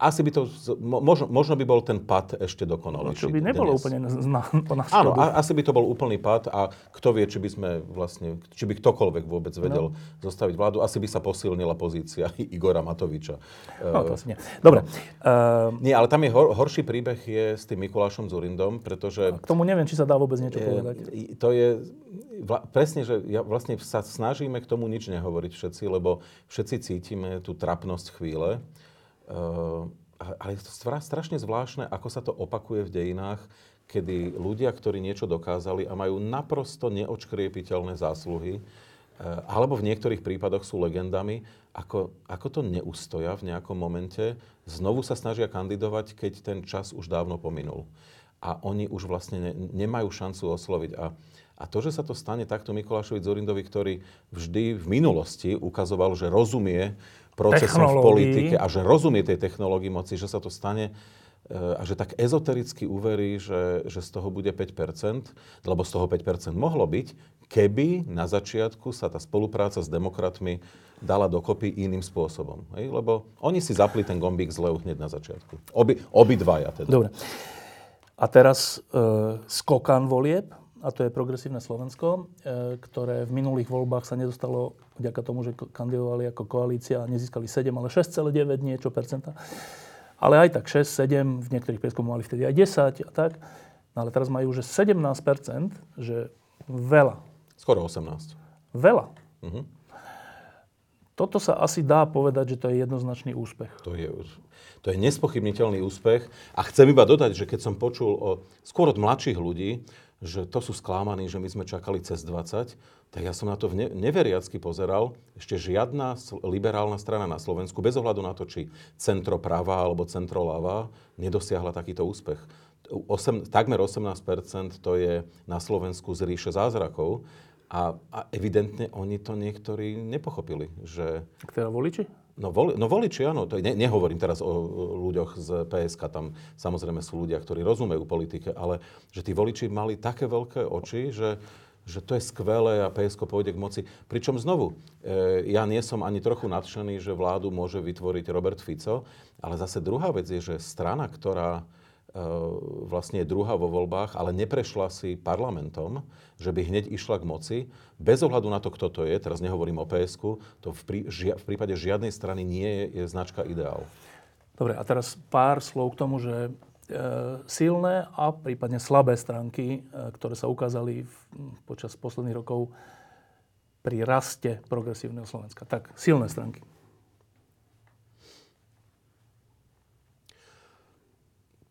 Asi by to, možno, možno by bol ten pad ešte dokonalejší. No, čo by nebolo dnes. úplne na, po nás Áno, a, asi by to bol úplný pad a kto vie, či by sme vlastne, či by ktokoľvek vôbec vedel no. zostaviť vládu. Asi by sa posilnila pozícia Igora Matoviča. No, to asi nie. Dobre. Uh, nie, ale tam je hor, horší príbeh je s tým Mikulášom Zurindom, pretože... K tomu neviem, či sa dá vôbec niečo povedať. To je vla, presne, že ja vlastne sa snažíme k tomu nič nehovoriť všetci, lebo všetci cítime tú trapnosť chvíle. Uh, ale je to strašne zvláštne, ako sa to opakuje v dejinách, kedy ľudia, ktorí niečo dokázali a majú naprosto neočkriepiteľné zásluhy, uh, alebo v niektorých prípadoch sú legendami, ako, ako to neustoja v nejakom momente, znovu sa snažia kandidovať, keď ten čas už dávno pominul. A oni už vlastne ne, nemajú šancu osloviť. A a to, že sa to stane takto Mikulášovi Zorindovi, ktorý vždy v minulosti ukazoval, že rozumie procesom v politike a že rozumie tej technológii moci, že sa to stane e, a že tak ezotericky uverí, že, že z toho bude 5%, lebo z toho 5% mohlo byť, keby na začiatku sa tá spolupráca s demokratmi dala dokopy iným spôsobom. Hej? Lebo oni si zapli ten gombík zle hneď na začiatku. Obi, obidvaja teda. Dobre. A teraz e, skokan volieb a to je Progresívne Slovensko, e, ktoré v minulých voľbách sa nedostalo vďaka tomu, že kandidovali ako koalícia a nezískali 7, ale 6,9 niečo percenta. Ale aj tak 6, 7, v niektorých prieskumoch mali vtedy aj 10 a tak. No ale teraz majú už 17% že veľa. Skoro 18. Veľa. Uh-huh. Toto sa asi dá povedať, že to je jednoznačný úspech. To je, to je nespochybniteľný úspech. A chcem iba dodať, že keď som počul o, skôr od mladších ľudí, že to sú sklamaní, že my sme čakali cez 20, tak ja som na to neveriacky pozeral. Ešte žiadna liberálna strana na Slovensku, bez ohľadu na to, či centro prava alebo centro ľava, nedosiahla takýto úspech. 8, takmer 18% to je na Slovensku z ríše zázrakov. A, a evidentne oni to niektorí nepochopili. Že... Ktoré voliči? No, voli, no voliči, áno. To ne, nehovorím teraz o ľuďoch z PSK, tam samozrejme sú ľudia, ktorí rozumejú politike, ale že tí voliči mali také veľké oči, že, že to je skvelé a PSK pôjde k moci. Pričom znovu, e, ja nie som ani trochu nadšený, že vládu môže vytvoriť Robert Fico, ale zase druhá vec je, že strana, ktorá vlastne je druhá vo voľbách, ale neprešla si parlamentom, že by hneď išla k moci, bez ohľadu na to, kto to je, teraz nehovorím o psk to v, prí, žia, v prípade žiadnej strany nie je, je značka ideál. Dobre, a teraz pár slov k tomu, že e, silné a prípadne slabé stránky, e, ktoré sa ukázali v, počas posledných rokov pri raste progresívneho Slovenska. Tak, silné stránky.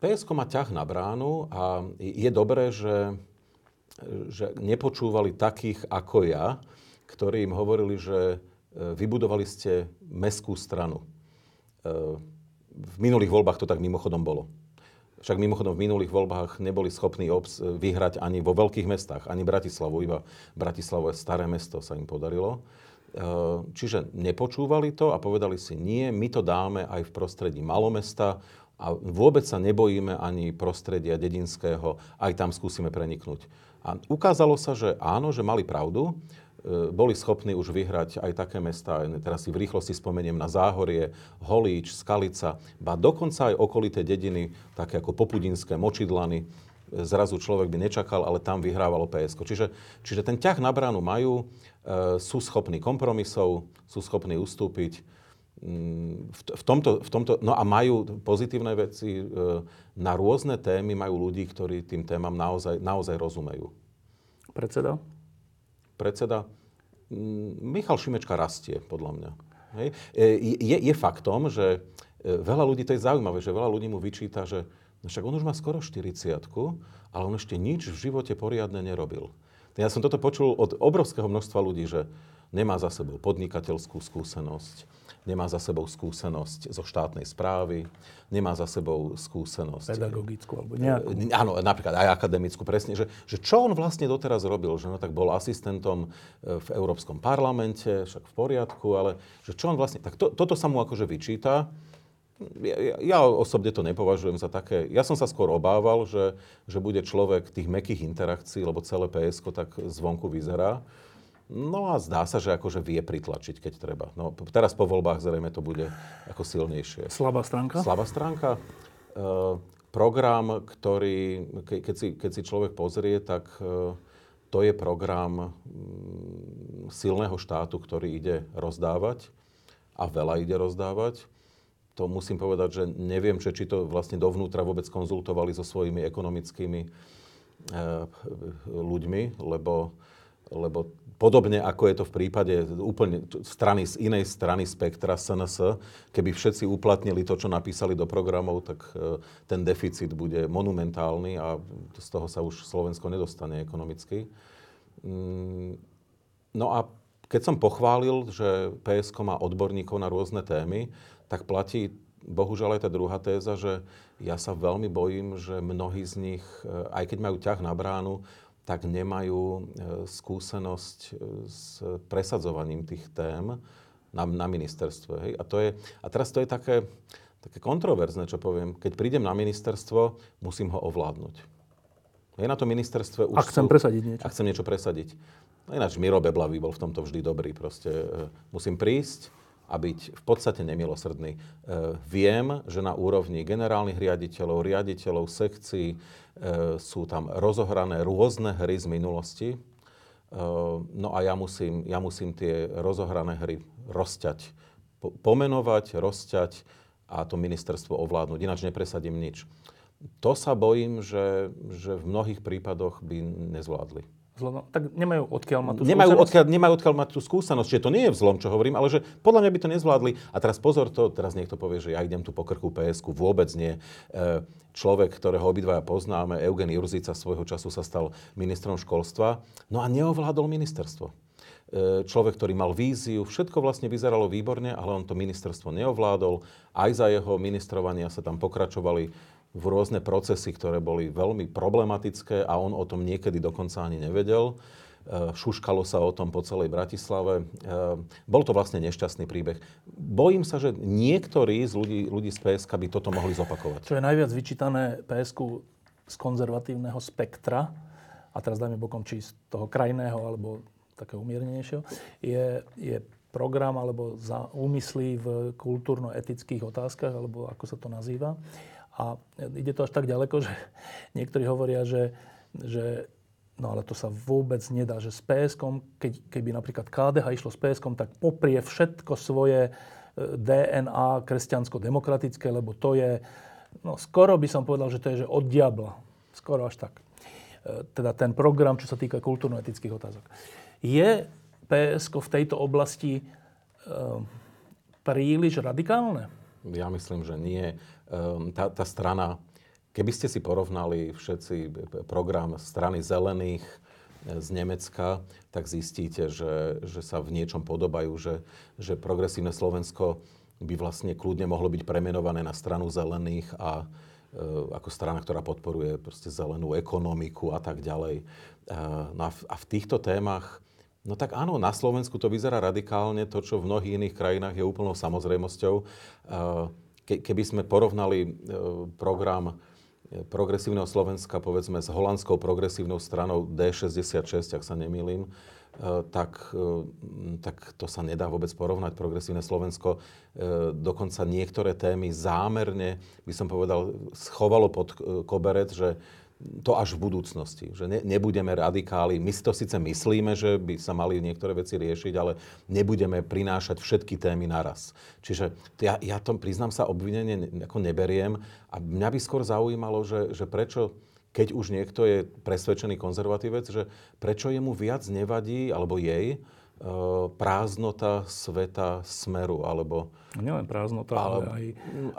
PSK má ťah na bránu a je dobré, že, že nepočúvali takých ako ja, ktorí im hovorili, že e, vybudovali ste meskú stranu. E, v minulých voľbách to tak mimochodom bolo. Však mimochodom v minulých voľbách neboli schopní obs vyhrať ani vo veľkých mestách, ani Bratislavu, iba Bratislavo je staré mesto, sa im podarilo. E, čiže nepočúvali to a povedali si, nie, my to dáme aj v prostredí malomesta, a vôbec sa nebojíme ani prostredia dedinského, aj tam skúsime preniknúť. A ukázalo sa, že áno, že mali pravdu, e, boli schopní už vyhrať aj také mesta, teraz si v rýchlosti spomeniem na Záhorie, Holíč, Skalica, ba dokonca aj okolité dediny, také ako Popudinské, Močidlany, e, zrazu človek by nečakal, ale tam vyhrávalo PSK. Čiže, čiže ten ťah na bránu majú, e, sú schopní kompromisov, sú schopní ustúpiť v, tomto, v tomto, no a majú pozitívne veci, e, na rôzne témy majú ľudí, ktorí tým témam naozaj, naozaj rozumejú. Predseda? Predseda? Michal Šimečka rastie, podľa mňa. Hej. E, je, je faktom, že e, veľa ľudí, to je zaujímavé, že veľa ľudí mu vyčíta, že no však on už má skoro 40 ale on ešte nič v živote poriadne nerobil. Ja som toto počul od obrovského množstva ľudí, že nemá za sebou podnikateľskú skúsenosť, nemá za sebou skúsenosť zo štátnej správy, nemá za sebou skúsenosť... Pedagogickú alebo nejakú. E, áno, napríklad aj akademickú, presne. Že, že čo on vlastne doteraz robil? Že no tak bol asistentom e, v Európskom parlamente, však v poriadku, ale že čo on vlastne... Tak to, toto sa mu akože vyčíta. Ja, ja osobne to nepovažujem za také... Ja som sa skôr obával, že, že bude človek tých mekých interakcií, lebo celé PSK tak zvonku vyzerá No a zdá sa, že akože vie pritlačiť, keď treba. No, teraz po voľbách zrejme to bude ako silnejšie. Slabá stránka? Slabá stránka. E, program, ktorý, ke, keď, si, keď si človek pozrie, tak e, to je program silného štátu, ktorý ide rozdávať a veľa ide rozdávať. To musím povedať, že neviem, či, či to vlastne dovnútra vôbec konzultovali so svojimi ekonomickými e, ľuďmi, lebo, lebo Podobne ako je to v prípade úplne strany, z inej strany spektra SNS, keby všetci uplatnili to, čo napísali do programov, tak e, ten deficit bude monumentálny a z toho sa už Slovensko nedostane ekonomicky. Mm, no a keď som pochválil, že PSK má odborníkov na rôzne témy, tak platí bohužiaľ aj tá druhá téza, že ja sa veľmi bojím, že mnohí z nich, e, aj keď majú ťah na bránu, tak nemajú e, skúsenosť e, s presadzovaním tých tém na, na ministerstve. Hej? A, to je, a teraz to je také, také kontroverzné, čo poviem. Keď prídem na ministerstvo, musím ho ovládnuť. Je na to ministerstve už... Ak chcem presadiť niečo. Ak chcem niečo presadiť. No ináč Miro Beblavý bol v tomto vždy dobrý. Proste e, musím prísť, a byť v podstate nemilosrdný. E, viem, že na úrovni generálnych riaditeľov, riaditeľov sekcií e, sú tam rozohrané rôzne hry z minulosti. E, no a ja musím, ja musím tie rozohrané hry rozťať. Pomenovať, rozťať a to ministerstvo ovládnuť. Ináč nepresadím nič. To sa bojím, že, že v mnohých prípadoch by nezvládli. Vzhľadom, tak nemajú odkiaľ mať tú nemajú skúsenosť? Odkiaľ, nemajú odkiaľ mať tú skúsenosť. Čiže to nie je vzlom, čo hovorím, ale že podľa mňa by to nezvládli. A teraz pozor to, teraz niekto povie, že ja idem tu po krku psk Vôbec nie. E, človek, ktorého obidvaja poznáme, Eugen Jurzica svojho času sa stal ministrom školstva, no a neovládol ministerstvo. E, človek, ktorý mal víziu, všetko vlastne vyzeralo výborne, ale on to ministerstvo neovládol. Aj za jeho ministrovania sa tam pokračovali v rôzne procesy, ktoré boli veľmi problematické a on o tom niekedy dokonca ani nevedel. E, šuškalo sa o tom po celej Bratislave. E, bol to vlastne nešťastný príbeh. Bojím sa, že niektorí z ľudí, ľudí z PSK by toto mohli zopakovať. Čo je najviac vyčítané PSK z konzervatívneho spektra, a teraz dajme bokom či z toho krajného alebo takého umiernenejšieho, je, je program alebo za úmysly v kultúrno-etických otázkach, alebo ako sa to nazýva. A ide to až tak ďaleko, že niektorí hovoria, že, že no ale to sa vôbec nedá, že s PSK, keď, keby napríklad KDH išlo s PSK, tak poprie všetko svoje e, DNA kresťansko-demokratické, lebo to je, no skoro by som povedal, že to je že od diabla. Skoro až tak. E, teda ten program, čo sa týka kultúrno-etických otázok. Je PSK v tejto oblasti e, príliš radikálne? Ja myslím, že nie. Ehm, tá, tá strana, keby ste si porovnali všetci program strany zelených e, z Nemecka, tak zistíte, že, že sa v niečom podobajú, že, že progresívne Slovensko by vlastne kľudne mohlo byť premenované na stranu zelených a e, ako strana, ktorá podporuje proste zelenú ekonomiku a tak ďalej. E, no a, v, a v týchto témach No tak áno, na Slovensku to vyzerá radikálne, to, čo v mnohých iných krajinách je úplnou samozrejmosťou. Ke, keby sme porovnali e, program e, progresívneho Slovenska, povedzme, s holandskou progresívnou stranou D66, ak sa nemýlim, e, tak, tak to sa nedá vôbec porovnať. Progresívne Slovensko dokonca niektoré témy zámerne, by som povedal, schovalo pod koberec, že to až v budúcnosti. Že ne, nebudeme radikáli. My si to síce myslíme, že by sa mali niektoré veci riešiť, ale nebudeme prinášať všetky témy naraz. Čiže ja, ja to, priznám sa, obvinenie ako neberiem. A mňa by skôr zaujímalo, že, že prečo keď už niekto je presvedčený konzervatívec, že prečo jemu viac nevadí, alebo jej, e, prázdnota sveta smeru, alebo... Nielen prázdnota, ale, ale aj...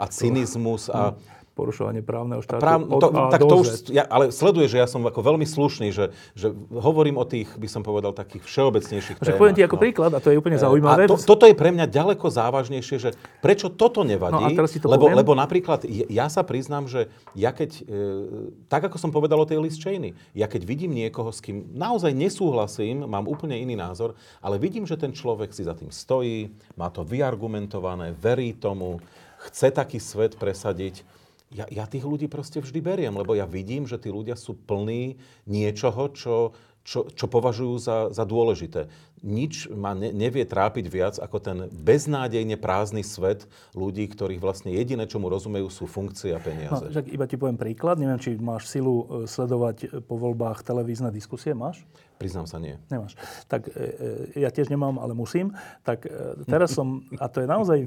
A cynizmus a porušovanie právneho štátu Práv, od to, A tak do to už, ja, ale sleduje, že ja som ako veľmi slušný, že, že hovorím o tých, by som povedal, takých všeobecnejších témach. poviem ti ako no. príklad, a to je úplne zaujímavé. A to, toto je pre mňa ďaleko závažnejšie, že prečo toto nevadí, no, a teraz si to lebo, lebo napríklad ja sa priznám, že ja keď, e, tak ako som povedal o tej Liz Cheney, ja keď vidím niekoho, s kým naozaj nesúhlasím, mám úplne iný názor, ale vidím, že ten človek si za tým stojí, má to vyargumentované, verí tomu, chce taký svet presadiť, ja, ja tých ľudí proste vždy beriem, lebo ja vidím, že tí ľudia sú plní niečoho, čo, čo, čo považujú za, za dôležité. Nič ma ne, nevie trápiť viac ako ten beznádejne prázdny svet ľudí, ktorých vlastne jediné, čo mu rozumejú, sú funkcie a peniaze. No, však iba ti poviem príklad. Neviem, či máš silu e, sledovať po voľbách televízne diskusie. Máš? Priznám sa, nie. Nemáš. Tak e, e ja tiež nemám, ale musím. Tak e, teraz som, a to je naozaj,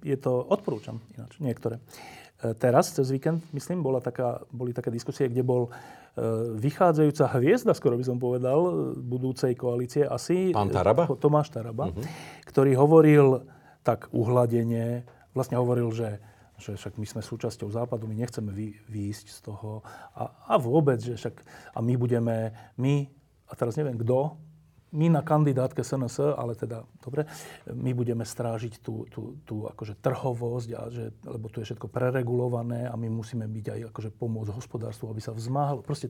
je to, odporúčam ináč, niektoré. E, teraz, cez víkend, myslím, bola taká, boli také diskusie, kde bol e, vychádzajúca hviezda, skoro by som povedal, budúcej koalície asi. Pán Taraba? Tomáš Taraba, uh-huh. ktorý hovoril tak uhladenie, vlastne hovoril, že že však my sme súčasťou západu, my nechceme vy, výjsť z toho a, a vôbec, že však a my budeme, my, a teraz neviem kto, my na kandidátke SNS, ale teda, dobre, my budeme strážiť tú, tú, tú akože trhovosť, a že, lebo tu je všetko preregulované a my musíme byť aj akože pomôcť hospodárstvu, aby sa vzmáhalo. Proste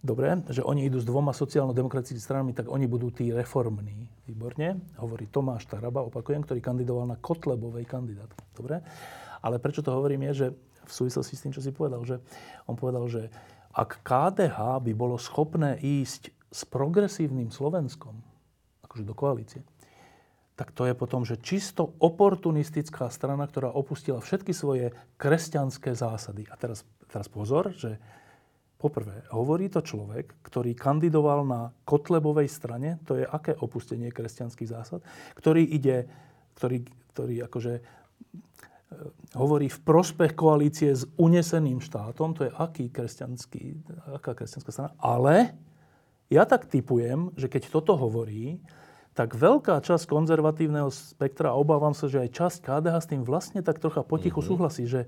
dobre, že oni idú s dvoma sociálno-demokratickými stranami, tak oni budú tí reformní. Výborne. Hovorí Tomáš Taraba, opakujem, ktorý kandidoval na Kotlebovej kandidátke. Dobre. Ale prečo to hovorím je, že v súvislosti s tým, čo si povedal, že on povedal, že ak KDH by bolo schopné ísť s progresívnym Slovenskom, akože do koalície, tak to je potom, že čisto oportunistická strana, ktorá opustila všetky svoje kresťanské zásady. A teraz, teraz pozor, že poprvé, hovorí to človek, ktorý kandidoval na Kotlebovej strane, to je aké opustenie kresťanských zásad, ktorý ide, ktorý, ktorý akože e, hovorí v prospech koalície s uneseným štátom, to je aký kresťanský, aká kresťanská strana, ale ja tak typujem, že keď toto hovorí, tak veľká časť konzervatívneho spektra, a obávam sa, že aj časť KDH s tým vlastne tak trocha potichu mm-hmm. súhlasí, že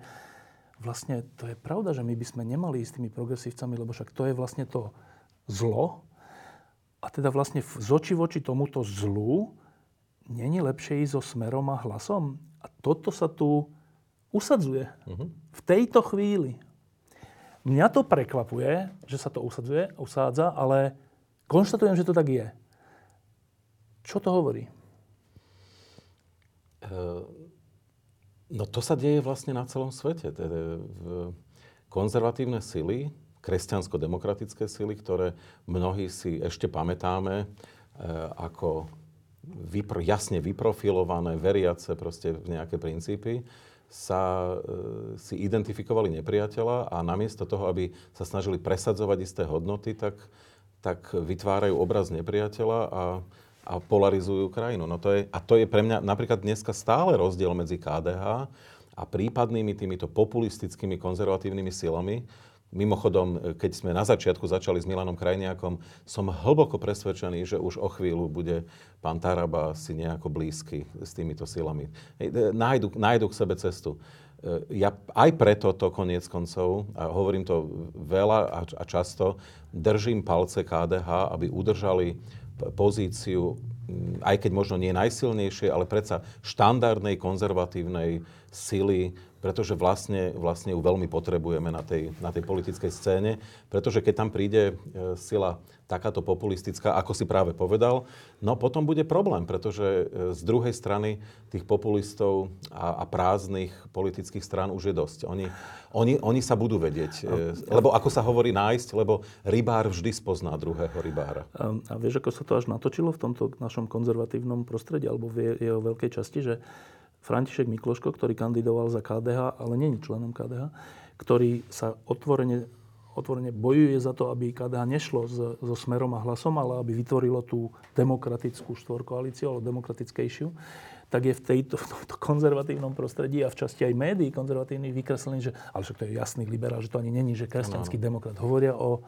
vlastne to je pravda, že my by sme nemali ísť s tými progresívcami, lebo však to je vlastne to zlo. A teda vlastne z oči voči tomuto zlu není lepšie ísť so smerom a hlasom. A toto sa tu usadzuje. Mm-hmm. V tejto chvíli. Mňa to prekvapuje, že sa to usadzuje, usádza, ale Konštatujem, že to tak je. Čo to hovorí? Uh, no to sa deje vlastne na celom svete. Konzervatívne sily, kresťansko-demokratické sily, ktoré mnohí si ešte pamätáme uh, ako vypr- jasne vyprofilované, veriace proste v nejaké princípy, sa e, si identifikovali nepriateľa a namiesto toho, aby sa snažili presadzovať isté hodnoty, tak tak vytvárajú obraz nepriateľa a, a polarizujú krajinu. No to je, a to je pre mňa napríklad dneska stále rozdiel medzi KDH a prípadnými týmito populistickými konzervatívnymi silami. Mimochodom, keď sme na začiatku začali s Milanom Krajniakom, som hlboko presvedčený, že už o chvíľu bude pán Taraba si nejako blízky s týmito silami. Nájdu, nájdu k sebe cestu. E, ja aj preto to koniec koncov, a hovorím to veľa a, a často, držím palce KDH, aby udržali pozíciu, aj keď možno nie najsilnejšie, ale predsa štandardnej konzervatívnej sily pretože vlastne, vlastne ju veľmi potrebujeme na tej, na tej politickej scéne, pretože keď tam príde e, sila takáto populistická, ako si práve povedal, no potom bude problém, pretože e, z druhej strany tých populistov a, a prázdnych politických strán už je dosť. Oni, oni, oni sa budú vedieť, e, lebo ako sa hovorí nájsť, lebo rybár vždy spozná druhého rybára. A, a vieš, ako sa to až natočilo v tomto našom konzervatívnom prostredí, alebo v jeho veľkej časti, že František Mikloško, ktorý kandidoval za KDH, ale je členom KDH, ktorý sa otvorene, otvorene bojuje za to, aby KDH nešlo so, so smerom a hlasom, ale aby vytvorilo tú demokratickú štvorkoalíciu, alebo demokratickejšiu, tak je v, tejto, v tomto konzervatívnom prostredí a v časti aj médií konzervatívnych vykreslený, že ale však to je jasný liberál, že to ani není, že kresťanský no. demokrat. Hovoria o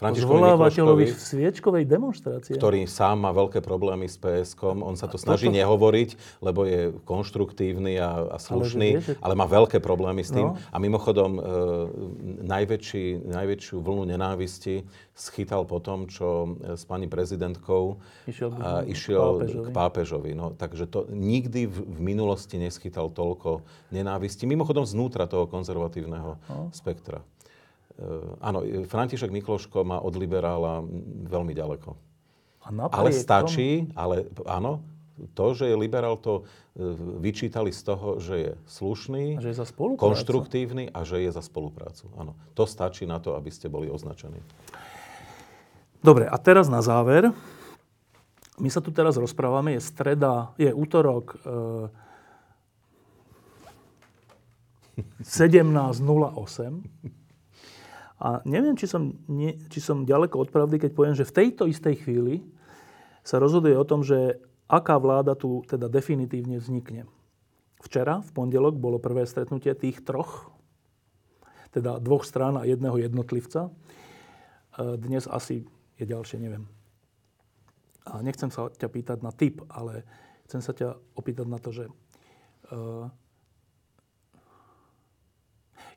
zvolávateľovi sviečkovej demonstrácie. Ktorý sám má veľké problémy s PSK. On sa to snaží toto... nehovoriť, lebo je konštruktívny a, a slušný, ale, ale má veľké problémy s tým. No. A mimochodom, e, najväčší, najväčšiu vlnu nenávisti schytal po tom, čo s pani prezidentkou išiel, a, išiel pápežovi. k pápežovi. No, takže to nikdy v, v minulosti neschytal toľko nenávisti. Mimochodom znútra toho konzervatívneho no. spektra. Eh, áno, František Mikloško má od liberála veľmi ďaleko. A ale stačí, tomu... ale áno, To, že je liberál, to e, vyčítali z toho, že je slušný, a že je za konštruktívny a že je za spoluprácu. Áno. To stačí na to, aby ste boli označení. Dobre, a teraz na záver. My sa tu teraz rozprávame, je streda, je útorok e, 17.08. A neviem, či som, nie, či som ďaleko od pravdy, keď poviem, že v tejto istej chvíli sa rozhoduje o tom, že aká vláda tu teda definitívne vznikne. Včera, v pondelok, bolo prvé stretnutie tých troch, teda dvoch strán a jedného jednotlivca. E, Dnes asi je ďalšie, neviem. A nechcem sa ťa pýtať na typ, ale chcem sa ťa opýtať na to, že uh,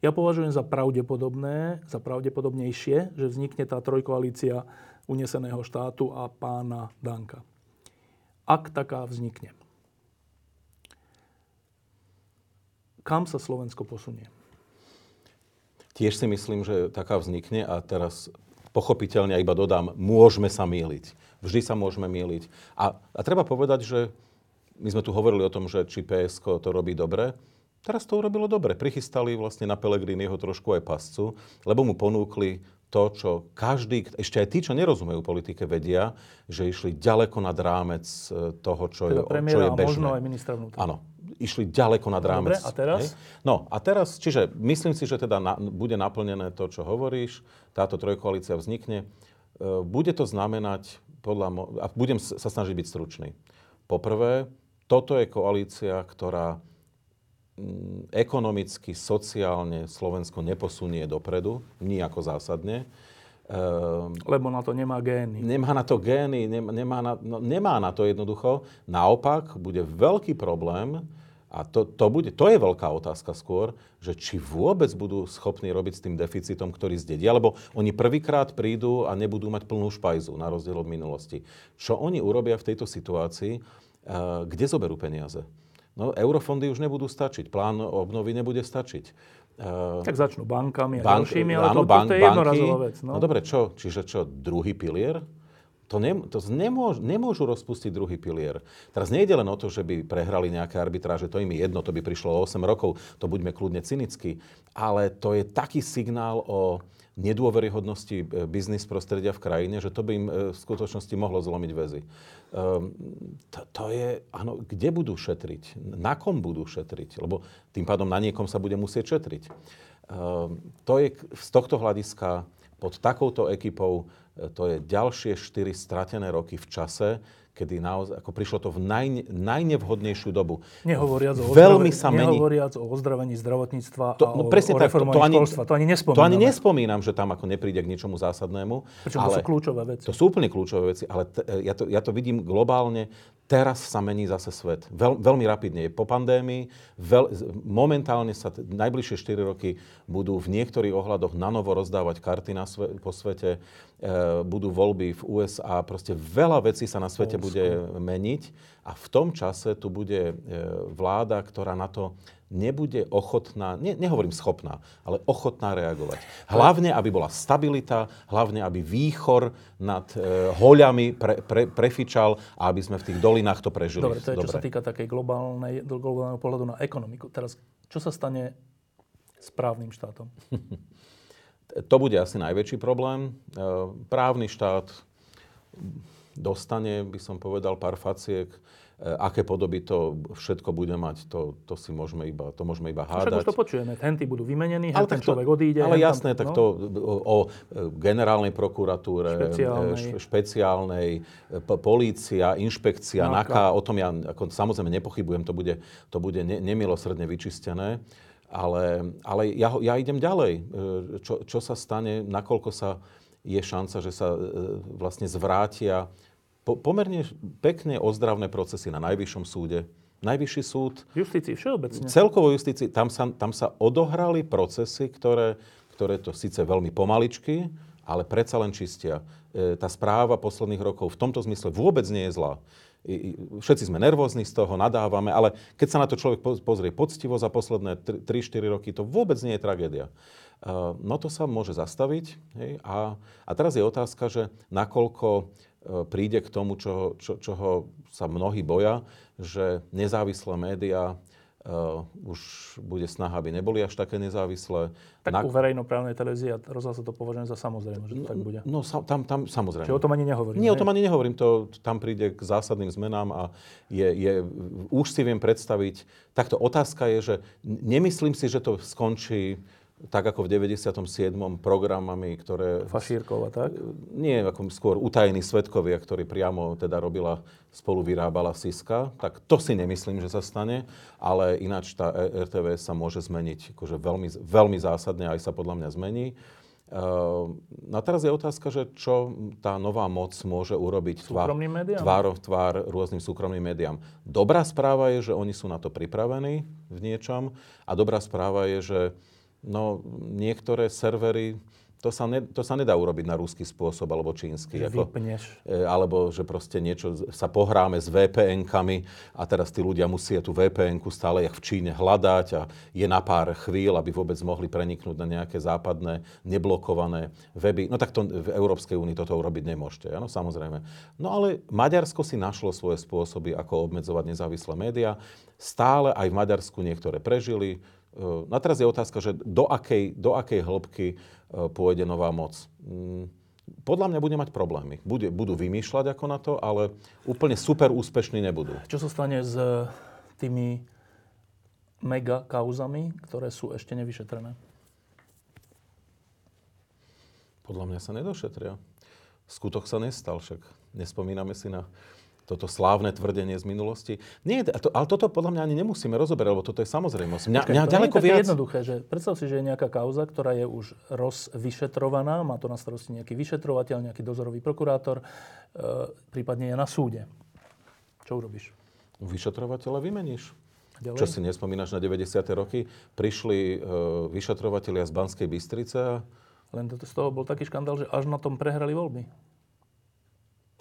ja považujem za pravdepodobné, za pravdepodobnejšie, že vznikne tá trojkoalícia uneseného štátu a pána Danka. Ak taká vznikne. Kam sa Slovensko posunie? Tiež si myslím, že taká vznikne a teraz pochopiteľne iba dodám, môžeme sa míliť. Vždy sa môžeme míliť. A, a treba povedať, že my sme tu hovorili o tom, že či PSK to robí dobre. Teraz to urobilo dobre. Prichystali vlastne na Pelegriniho trošku aj pascu, lebo mu ponúkli to, čo každý, ešte aj tí, čo nerozumejú politike, vedia, že išli ďaleko nad rámec e, toho, čo, Teda je, čo je bežné. možno aj ministra vnútra. Áno, išli ďaleko nad rámec. Dobre, a teraz? hej? No a teraz, čiže myslím si, že teda na, bude naplnené to, čo hovoríš, táto trojkoalícia vznikne. E, Bude to znamenať, podľa mo- a budem sa snažiť byť stručný. Poprvé, toto je koalícia, ktorá ekonomicky, sociálne Slovensko neposunie dopredu, nijako zásadne. Ehm, Lebo na to nemá gény. Nemá na to gény, nemá, na, no, nemá na to jednoducho. Naopak, bude veľký problém, a to, to, bude, to je veľká otázka skôr, že či vôbec budú schopní robiť s tým deficitom, ktorý zdedia, lebo oni prvýkrát prídu a nebudú mať plnú špajzu, na rozdiel od minulosti. Čo oni urobia v tejto situácii, uh, kde zoberú peniaze? No, eurofondy už nebudú stačiť, plán obnovy nebude stačiť. Uh, Tak začnú bankami a Bank- ďalšími, ale áno, to, bank- to je jednorazová vec. No. No dobre, čo? Čiže čo, druhý pilier? To, ne, to nemôž, nemôžu rozpustiť druhý pilier. Teraz nejde len o to, že by prehrali nejaké arbitráže, to im je jedno, to by prišlo o 8 rokov, to buďme kľudne cynicky, ale to je taký signál o nedôveryhodnosti e, biznis prostredia v krajine, že to by im e, v skutočnosti mohlo zlomiť väzy. Um, to, to je, áno, kde budú šetriť? Na kom budú šetriť? Lebo tým pádom na niekom sa bude musieť šetriť. Um, to je z tohto hľadiska pod takouto ekipou e, to je ďalšie 4 stratené roky v čase, kedy naozaj, ako prišlo to v naj, najnevhodnejšiu dobu. Nehovoriac o, Veľmi sa mení. nehovoriac o ozdravení zdravotníctva To, a no presne o tak, to, to, ani, školstva. To ani nespomíname. to ani nespomínam, že tam ako nepríde k ničomu zásadnému. Pričom to sú kľúčové veci. To sú úplne kľúčové veci, ale t- ja, to, ja to vidím globálne. Teraz sa mení zase svet. Veľ, veľmi rapidne. Je po pandémii. Veľ, momentálne sa t- najbližšie 4 roky budú v niektorých ohľadoch na novo rozdávať karty na sve, po svete. E, budú voľby v USA. Proste veľa vecí sa na svete Polsko. bude meniť. A v tom čase tu bude e, vláda, ktorá na to nebude ochotná, ne, nehovorím schopná, ale ochotná reagovať. Hlavne, aby bola stabilita, hlavne, aby výchor nad e, hoľami pre, pre, prefičal a aby sme v tých dolinách to prežili. Dobre, to je čo sa týka takej globálnej, globálneho pohľadu na ekonomiku. Teraz, čo sa stane s právnym štátom? To bude asi najväčší problém. E, Právny štát dostane, by som povedal, pár faciek. E, Aké podoby to všetko bude mať, to, to si môžeme iba, to môžeme iba Však hádať. už to počujeme. Henty budú vymenení, Ale ten tak to- človek odíde. Ale hen tam- jasné, tak no. to o, o generálnej prokuratúre, Špeciálnej. e, š- špeciálnej, e, p- polícia, inšpekcia, NAKA. O tom ja ako, samozrejme nepochybujem, to bude, to bude ne, nemilosrdne vyčistené. Ale, ale ja, ja idem ďalej. Čo, čo sa stane, nakoľko sa je šanca, že sa e, vlastne zvrátia po, pomerne pekne ozdravné procesy na Najvyššom súde. Najvyšší súd justícii všeobecne. Celkovo justícii, tam sa, tam sa odohrali procesy, ktoré, ktoré to síce veľmi pomaličky, ale predsa len čistia. E, tá správa posledných rokov v tomto zmysle vôbec nie je zlá. I, všetci sme nervózni z toho, nadávame, ale keď sa na to človek po- pozrie poctivo za posledné 3-4 roky, to vôbec nie je tragédia. Uh, no to sa môže zastaviť. Hej? A, a teraz je otázka, že nakoľko príde k tomu, čo, čo, čoho sa mnohí boja, že nezávislé médiá Uh, už bude snaha, aby neboli až také nezávislé. Tak Na... u verejnoprávnej televízie a rozhlas to považujem za samozrejme, že to tak bude. No, sa, tam, tam samozrejme. Čiže o tom ani nehovorím. Nie, nie, o tom ani nehovorím. To, tam príde k zásadným zmenám a je, je, už si viem predstaviť. Takto otázka je, že nemyslím si, že to skončí tak ako v 97. programami, ktoré... Fašírkova, tak? Nie, ako skôr utajení svetkovia, ktorí priamo teda robila, spolu vyrábala Siska, tak to si nemyslím, že sa stane, ale ináč tá RTV sa môže zmeniť akože veľmi, veľmi zásadne, aj sa podľa mňa zmení. Uh, no a teraz je otázka, že čo tá nová moc môže urobiť tvár, tvár v tvár rôznym súkromným médiám. Dobrá správa je, že oni sú na to pripravení v niečom a dobrá správa je, že No, niektoré servery, to sa, ne, to sa nedá urobiť na rúský spôsob alebo čínsky. Že ako, vypneš. E, alebo že proste niečo sa pohráme s VPN-kami a teraz tí ľudia musia tú VPN-ku stále jak v Číne hľadať a je na pár chvíľ, aby vôbec mohli preniknúť na nejaké západné neblokované weby. No tak to v Európskej únii toto urobiť nemôžete, áno, samozrejme. No ale Maďarsko si našlo svoje spôsoby, ako obmedzovať nezávislé médiá. Stále aj v Maďarsku niektoré prežili, No a teraz je otázka, že do akej, do akej hĺbky e, pôjde nová moc. Mm, podľa mňa bude mať problémy. Bude, budú vymýšľať ako na to, ale úplne super úspešní nebudú. Čo sa stane s tými mega kauzami, ktoré sú ešte nevyšetrené? Podľa mňa sa nedošetria. Skutok sa nestal však. Nespomíname si na toto slávne tvrdenie z minulosti. Nie, to, ale toto podľa mňa ani nemusíme rozoberať, lebo toto je samozrejmosť. Mňa, Počkej, mňa to ďaleko nie je viac... jednoduché, že predstav si, že je nejaká kauza, ktorá je už rozvyšetrovaná, má to na starosti nejaký vyšetrovateľ, nejaký dozorový prokurátor, e, prípadne je na súde. Čo urobíš? Vyšetrovateľa vymeníš. Ďalej? Čo si nespomínaš na 90. roky? Prišli e, vyšetrovateľia z Banskej Bystrice a... Len to, z toho bol taký škandál, že až na tom prehrali voľby.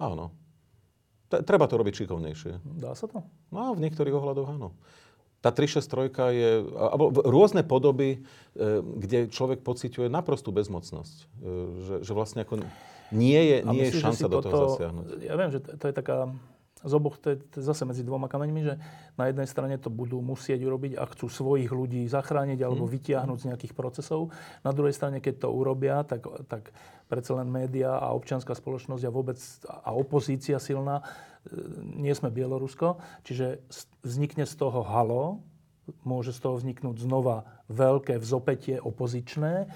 Áno. Treba to robiť šikovnejšie. Dá sa to? No, v niektorých ohľadoch áno. Tá 363 je, alebo rôzne podoby, e, kde človek pociťuje naprostú bezmocnosť. E, že, že vlastne ako nie je, nie myslíš, je šanca do toho zasiahnuť. Ja viem, že to je taká z oboch, to je, to je zase medzi dvoma kameňmi, že na jednej strane to budú musieť urobiť a chcú svojich ľudí zachrániť alebo mm. vytiahnuť z nejakých procesov. Na druhej strane, keď to urobia, tak, tak predsa len média a občianská spoločnosť a vôbec a opozícia silná, e, nie sme Bielorusko, čiže vznikne z toho halo, môže z toho vzniknúť znova veľké vzopetie opozičné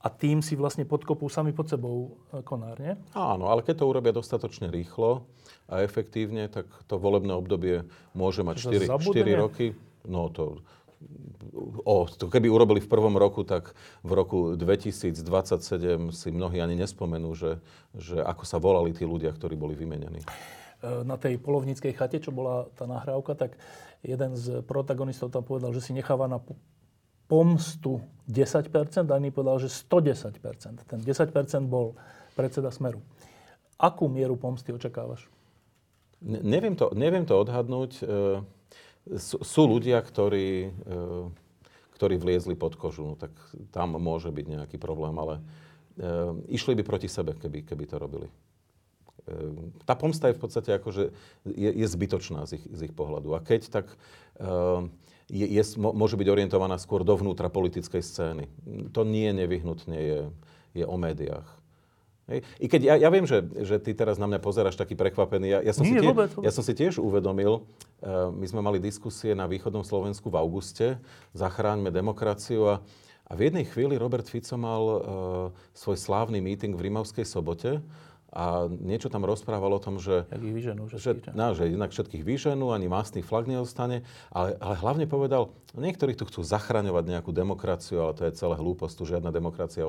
a tým si vlastne podkopú sami pod sebou e, konár, nie? Áno, ale keď to urobia dostatočne rýchlo a efektívne, tak to volebné obdobie môže mať 4, 4 roky. No to, o, to keby urobili v prvom roku, tak v roku 2027 si mnohí ani nespomenú, že, že ako sa volali tí ľudia, ktorí boli vymenení. E, na tej polovníckej chate, čo bola tá nahrávka, tak jeden z protagonistov tam povedal, že si necháva na pomstu 10%, a iný povedal, že 110%. Ten 10% bol predseda Smeru. Akú mieru pomsty očakávaš? Ne, neviem, to, neviem to odhadnúť. E, sú, sú ľudia, ktorí, e, ktorí vliezli pod kožu, no, tak tam môže byť nejaký problém, ale e, išli by proti sebe, keby, keby to robili. Tá pomsta je v podstate akože je, je zbytočná z ich, z ich pohľadu. A keď tak je, je, môže byť orientovaná skôr dovnútra politickej scény. To nie nevyhnutne je, je o médiách. Hej. I keď ja, ja viem, že, že ty teraz na mňa pozeráš taký prekvapený. Ja, ja, som, nie, si tie, vôbec, vôbec. ja som si tiež uvedomil, uh, my sme mali diskusie na východnom Slovensku v auguste, zachráňme demokraciu a, a v jednej chvíli Robert Fico mal uh, svoj slávny meeting v Rimavskej sobote a niečo tam rozprával o tom, že... Jak ich vyženú, že, že, no, že inak všetkých vyženú, ani masný flag neostane, ale, ale hlavne povedal, niektorí tu chcú zachraňovať nejakú demokraciu, ale to je celé hlúposť, tu žiadna demokracia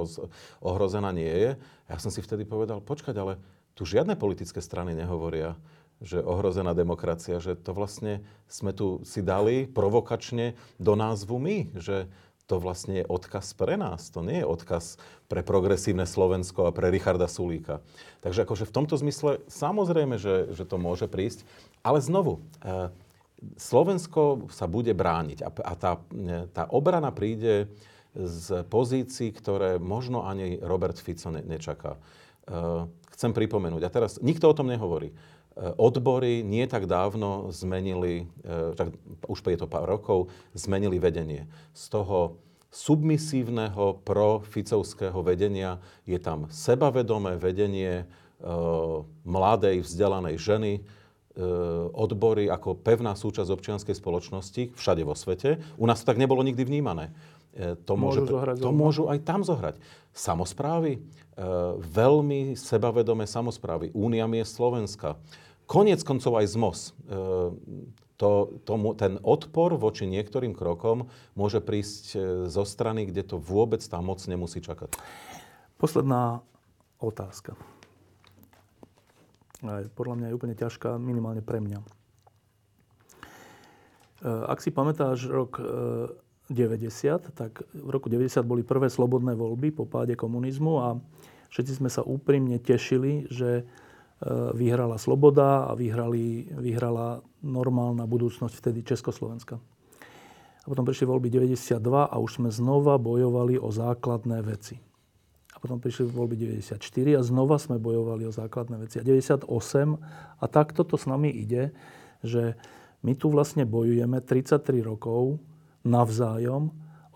ohrozená nie je. Ja som si vtedy povedal, počkať, ale tu žiadne politické strany nehovoria, že ohrozená demokracia, že to vlastne sme tu si dali provokačne do názvu my, že to vlastne je odkaz pre nás. To nie je odkaz pre progresívne Slovensko a pre Richarda Sulíka. Takže akože v tomto zmysle samozrejme, že, že to môže prísť. Ale znovu, e, Slovensko sa bude brániť a, a tá, tá obrana príde z pozícií, ktoré možno ani Robert Fico ne, nečaká. Uh, chcem pripomenúť, a teraz nikto o tom nehovorí. Uh, odbory nie tak dávno zmenili, uh, tak už je to pár rokov, zmenili vedenie. Z toho submisívneho pro-ficovského vedenia je tam sebavedomé vedenie mladej, vzdelanej ženy, odbory ako pevná súčasť občianskej spoločnosti všade vo svete. U nás to tak nebolo nikdy vnímané. E, to, môžu, môže, to môžu aj tam zohrať. Samozprávy, e, veľmi sebavedomé samozprávy. Únia miest Slovenska. Konec koncov aj ZMOS. E, to, tomu, ten odpor voči niektorým krokom môže prísť zo strany, kde to vôbec tá moc nemusí čakať. Posledná otázka. Podľa mňa je úplne ťažká, minimálne pre mňa. Ak si pamätáš rok 90, tak v roku 90 boli prvé slobodné voľby po páde komunizmu a všetci sme sa úprimne tešili, že e, vyhrala sloboda a vyhrali, vyhrala normálna budúcnosť vtedy Československa. A potom prišli voľby 92 a už sme znova bojovali o základné veci. A potom prišli voľby 94 a znova sme bojovali o základné veci. A 98 a takto to s nami ide, že my tu vlastne bojujeme 33 rokov navzájom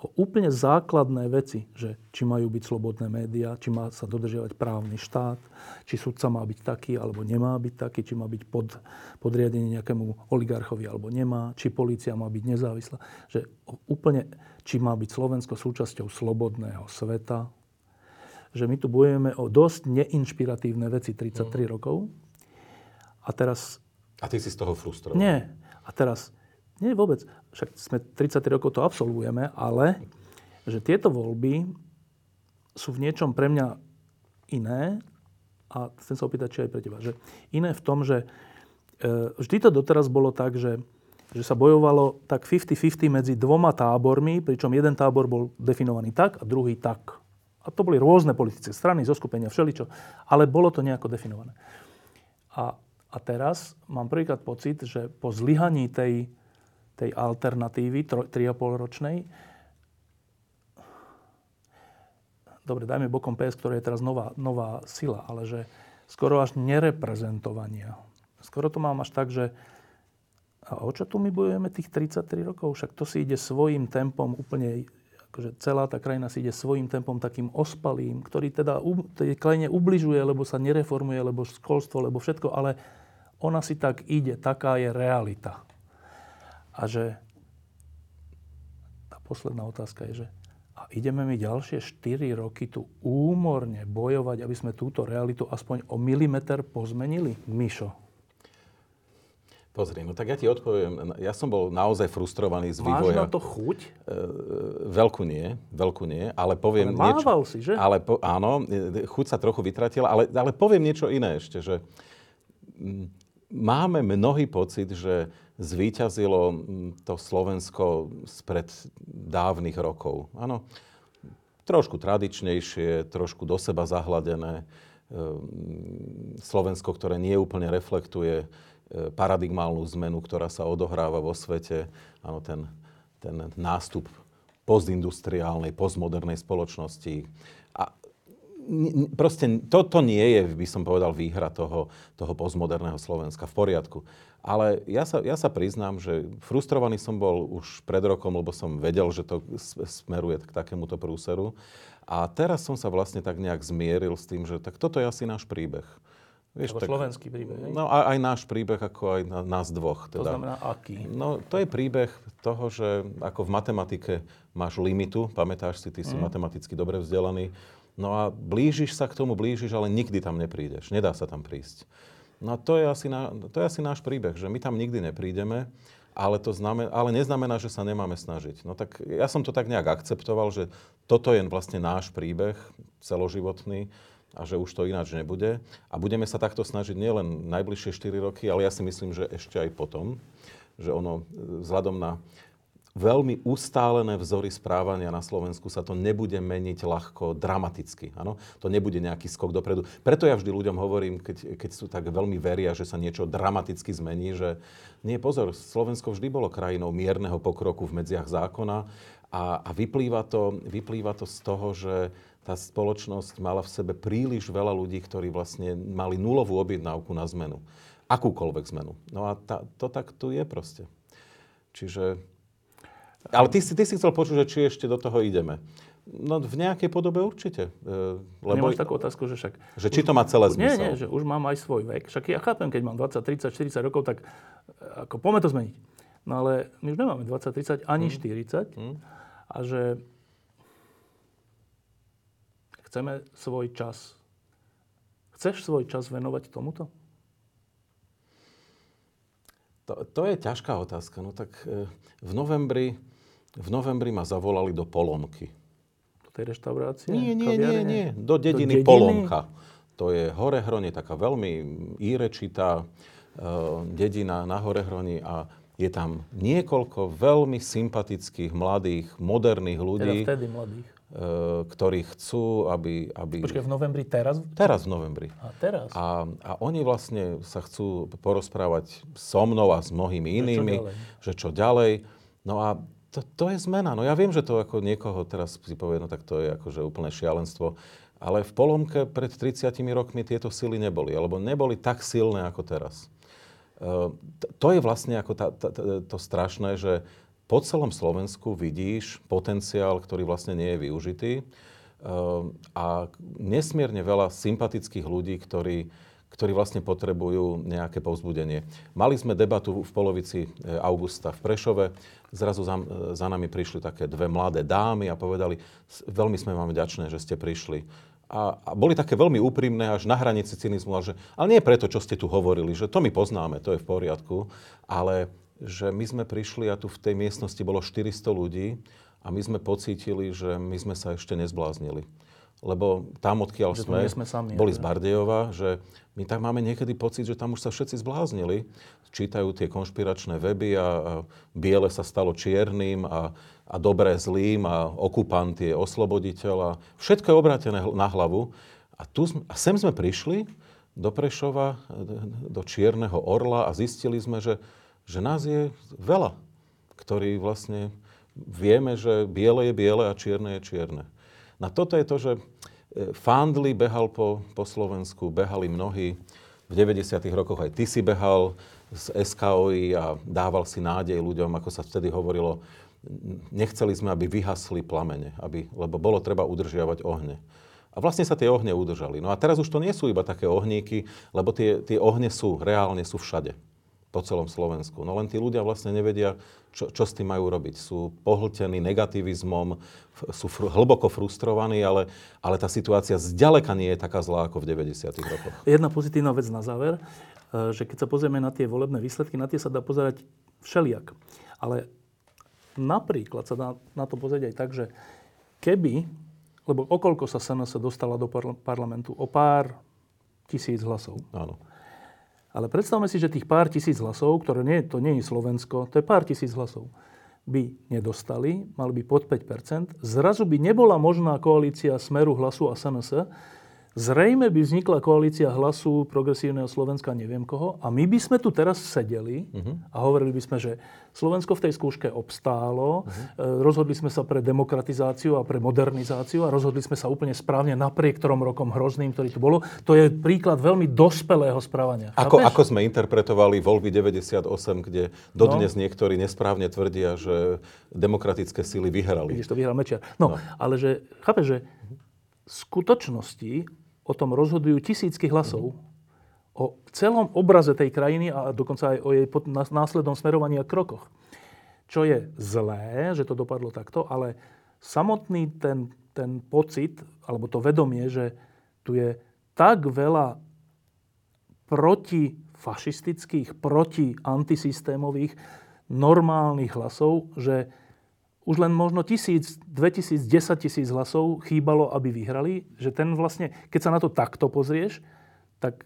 o úplne základné veci, že či majú byť slobodné médiá, či má sa dodržiavať právny štát, či sudca má byť taký alebo nemá byť taký, či má byť pod, podriadený nejakému oligarchovi alebo nemá, či policia má byť nezávislá. Že úplne, či má byť Slovensko súčasťou slobodného sveta. Že my tu bojujeme o dosť neinšpiratívne veci 33 mm. rokov. A teraz... A ty si z toho frustrovaný? Nie. A teraz nie, vôbec. Však sme 33 rokov to absolvujeme, ale že tieto voľby sú v niečom pre mňa iné a chcem sa opýtať, či aj pre teba, že iné v tom, že e, vždy to doteraz bolo tak, že, že sa bojovalo tak 50-50 medzi dvoma tábormi, pričom jeden tábor bol definovaný tak a druhý tak. A to boli rôzne politické strany, zoskupenia, všeličo, ale bolo to nejako definované. A, a teraz mám prvýkrát pocit, že po zlyhaní tej, tej alternatívy 3,5 ročnej. Dobre, dajme bokom PS, ktorá je teraz nová, nová sila, ale že skoro až nereprezentovania. Skoro to mám až tak, že a o čo tu my bojujeme tých 33 rokov? Však to si ide svojim tempom úplne, akože celá tá krajina si ide svojim tempom takým ospalým, ktorý teda tej krajine ubližuje, lebo sa nereformuje, lebo školstvo, lebo všetko, ale ona si tak ide, taká je realita. A že tá posledná otázka je, že a ideme my ďalšie 4 roky tu úmorne bojovať, aby sme túto realitu aspoň o milimeter pozmenili? Mišo. Pozri, no tak ja ti odpoviem. Ja som bol naozaj frustrovaný z vývoja. Máš na to chuť? E, veľkú nie, veľkú nie, ale poviem ale niečo... si, že? Ale po, áno, chuť sa trochu vytratila, ale, ale poviem niečo iné ešte, že máme mnohý pocit, že zvíťazilo to Slovensko spred dávnych rokov. Áno, trošku tradičnejšie, trošku do seba zahladené. Ehm, Slovensko, ktoré nie úplne reflektuje e, paradigmálnu zmenu, ktorá sa odohráva vo svete. Áno, ten, ten nástup postindustriálnej, postmodernej spoločnosti. Proste toto nie je, by som povedal, výhra toho, toho postmoderného Slovenska. V poriadku. Ale ja sa, ja sa priznám, že frustrovaný som bol už pred rokom, lebo som vedel, že to smeruje k takémuto prúseru. A teraz som sa vlastne tak nejak zmieril s tým, že tak toto je asi náš príbeh. Vieš, tak, slovenský príbeh, hej? No aj, aj náš príbeh, ako aj na, nás dvoch. Teda. To znamená aký? No to je príbeh toho, že ako v matematike máš limitu, pamätáš si, ty si mm. matematicky dobre vzdelaný, no a blížiš sa k tomu, blížiš, ale nikdy tam neprídeš, nedá sa tam prísť. No to je, asi na, to je asi náš príbeh, že my tam nikdy neprídeme, ale, to znamen, ale neznamená, že sa nemáme snažiť. No tak ja som to tak nejak akceptoval, že toto je vlastne náš príbeh celoživotný a že už to ináč nebude. A budeme sa takto snažiť nielen najbližšie 4 roky, ale ja si myslím, že ešte aj potom. Že ono, vzhľadom na veľmi ustálené vzory správania na Slovensku sa to nebude meniť ľahko, dramaticky. Ano? To nebude nejaký skok dopredu. Preto ja vždy ľuďom hovorím, keď, keď sú tak veľmi veria, že sa niečo dramaticky zmení, že nie, pozor, Slovensko vždy bolo krajinou mierneho pokroku v medziach zákona A, a vyplýva, to, vyplýva to z toho, že tá spoločnosť mala v sebe príliš veľa ľudí, ktorí vlastne mali nulovú objednávku na zmenu. Akúkoľvek zmenu. No a tá, to tak tu je proste. Čiže... Ale ty si, ty si chcel počuť, že či ešte do toho ideme. No v nejakej podobe určite. E, lebo, Nemáš takú otázku, že však... Že či to má celé zmysel? Nie, nie, že už mám aj svoj vek. Však ja chápem, keď mám 20, 30, 40 rokov, tak e, ako poďme to zmeniť. No ale my už nemáme 20, 30, ani mm. 40. Mm. A že chceme svoj čas. Chceš svoj čas venovať tomuto? To, to je ťažká otázka. No tak e, v novembri, v novembri ma zavolali do Polomky. Do tej reštaurácie? Nie, nie, nie, nie. Do dediny, do dediny Polomka. To je Horehronie, taká veľmi írečitá uh, dedina na Horehroni a je tam niekoľko veľmi sympatických, mladých, moderných ľudí. Teda vtedy mladých. E, ktorí chcú, aby... aby... Počkaj, v novembri teraz? Teraz v novembri. A teraz? A, a oni vlastne sa chcú porozprávať so mnou a s mnohými inými, že čo ďalej. Že čo ďalej. No a to, to je zmena. No ja viem, že to ako niekoho teraz si povie, no tak to je akože úplné šialenstvo. Ale v Polomke pred 30 rokmi tieto sily neboli, alebo neboli tak silné ako teraz. Ehm, to je vlastne ako tá, tá, to strašné, že po celom Slovensku vidíš potenciál, ktorý vlastne nie je využitý ehm, a nesmierne veľa sympatických ľudí, ktorí, ktorí vlastne potrebujú nejaké povzbudenie. Mali sme debatu v polovici e, augusta v Prešove. Zrazu za, za nami prišli také dve mladé dámy a povedali, veľmi sme vám vďačné, že ste prišli a, a boli také veľmi úprimné, až na hranici cynizmu, ale, že, ale nie preto, čo ste tu hovorili, že to my poznáme, to je v poriadku, ale že my sme prišli a tu v tej miestnosti bolo 400 ľudí a my sme pocítili, že my sme sa ešte nezbláznili. Lebo tam, odkiaľ sme, sme sami, boli z Bardejova, že my tak máme niekedy pocit, že tam už sa všetci zbláznili. Čítajú tie konšpiračné weby a, a biele sa stalo čiernym a a dobré zlým a okupant je osloboditeľ a všetko je obrátené na hlavu. A, tu, a sem sme prišli do Prešova, do Čierneho orla a zistili sme, že, že nás je veľa, ktorí vlastne vieme, že biele je biele a čierne je čierne. Na toto je to, že e, Fandli behal po, po Slovensku, behali mnohí. V 90. rokoch aj ty si behal z SKOI a dával si nádej ľuďom, ako sa vtedy hovorilo, nechceli sme, aby vyhasli plamene, aby, lebo bolo treba udržiavať ohne. A vlastne sa tie ohne udržali. No a teraz už to nie sú iba také ohníky, lebo tie, tie ohne sú, reálne sú všade po celom Slovensku. No len tí ľudia vlastne nevedia, čo, čo s tým majú robiť. Sú pohltení negativizmom, sú fr- hlboko frustrovaní, ale, ale tá situácia zďaleka nie je taká zlá ako v 90. rokoch. Jedna pozitívna vec na záver, e, že keď sa pozrieme na tie volebné výsledky, na tie sa dá pozerať všelijak. Ale napríklad sa dá na to pozrieť aj tak, že keby, lebo okolko sa SNS dostala do parlamentu o pár tisíc hlasov. Áno. Ale predstavme si, že tých pár tisíc hlasov, ktoré nie, to nie je Slovensko, to je pár tisíc hlasov, by nedostali, mali by pod 5%, zrazu by nebola možná koalícia Smeru, Hlasu a SNS, Zrejme by vznikla koalícia hlasu progresívneho Slovenska, neviem koho, a my by sme tu teraz sedeli uh-huh. a hovorili by sme, že Slovensko v tej skúške obstálo, uh-huh. rozhodli sme sa pre demokratizáciu a pre modernizáciu a rozhodli sme sa úplne správne napriek trom rokom hrozným, ktorý tu bolo. To je príklad veľmi dospelého správania. Ako, ako sme interpretovali voľby 98, kde dodnes no. niektorí nesprávne tvrdia, že demokratické síly vyhrali. Vidíš, to vyhral Mečiar. No, no. ale že, chápeš, že v skutočnosti o tom rozhodujú tisícky hlasov. O celom obraze tej krajiny a dokonca aj o jej následnom smerovaní a krokoch. Čo je zlé, že to dopadlo takto, ale samotný ten, ten pocit, alebo to vedomie, že tu je tak veľa protifašistických, protiantisystémových, normálnych hlasov, že už len možno tisíc, dve tisíc, desať tisíc hlasov chýbalo, aby vyhrali, že ten vlastne, keď sa na to takto pozrieš, tak,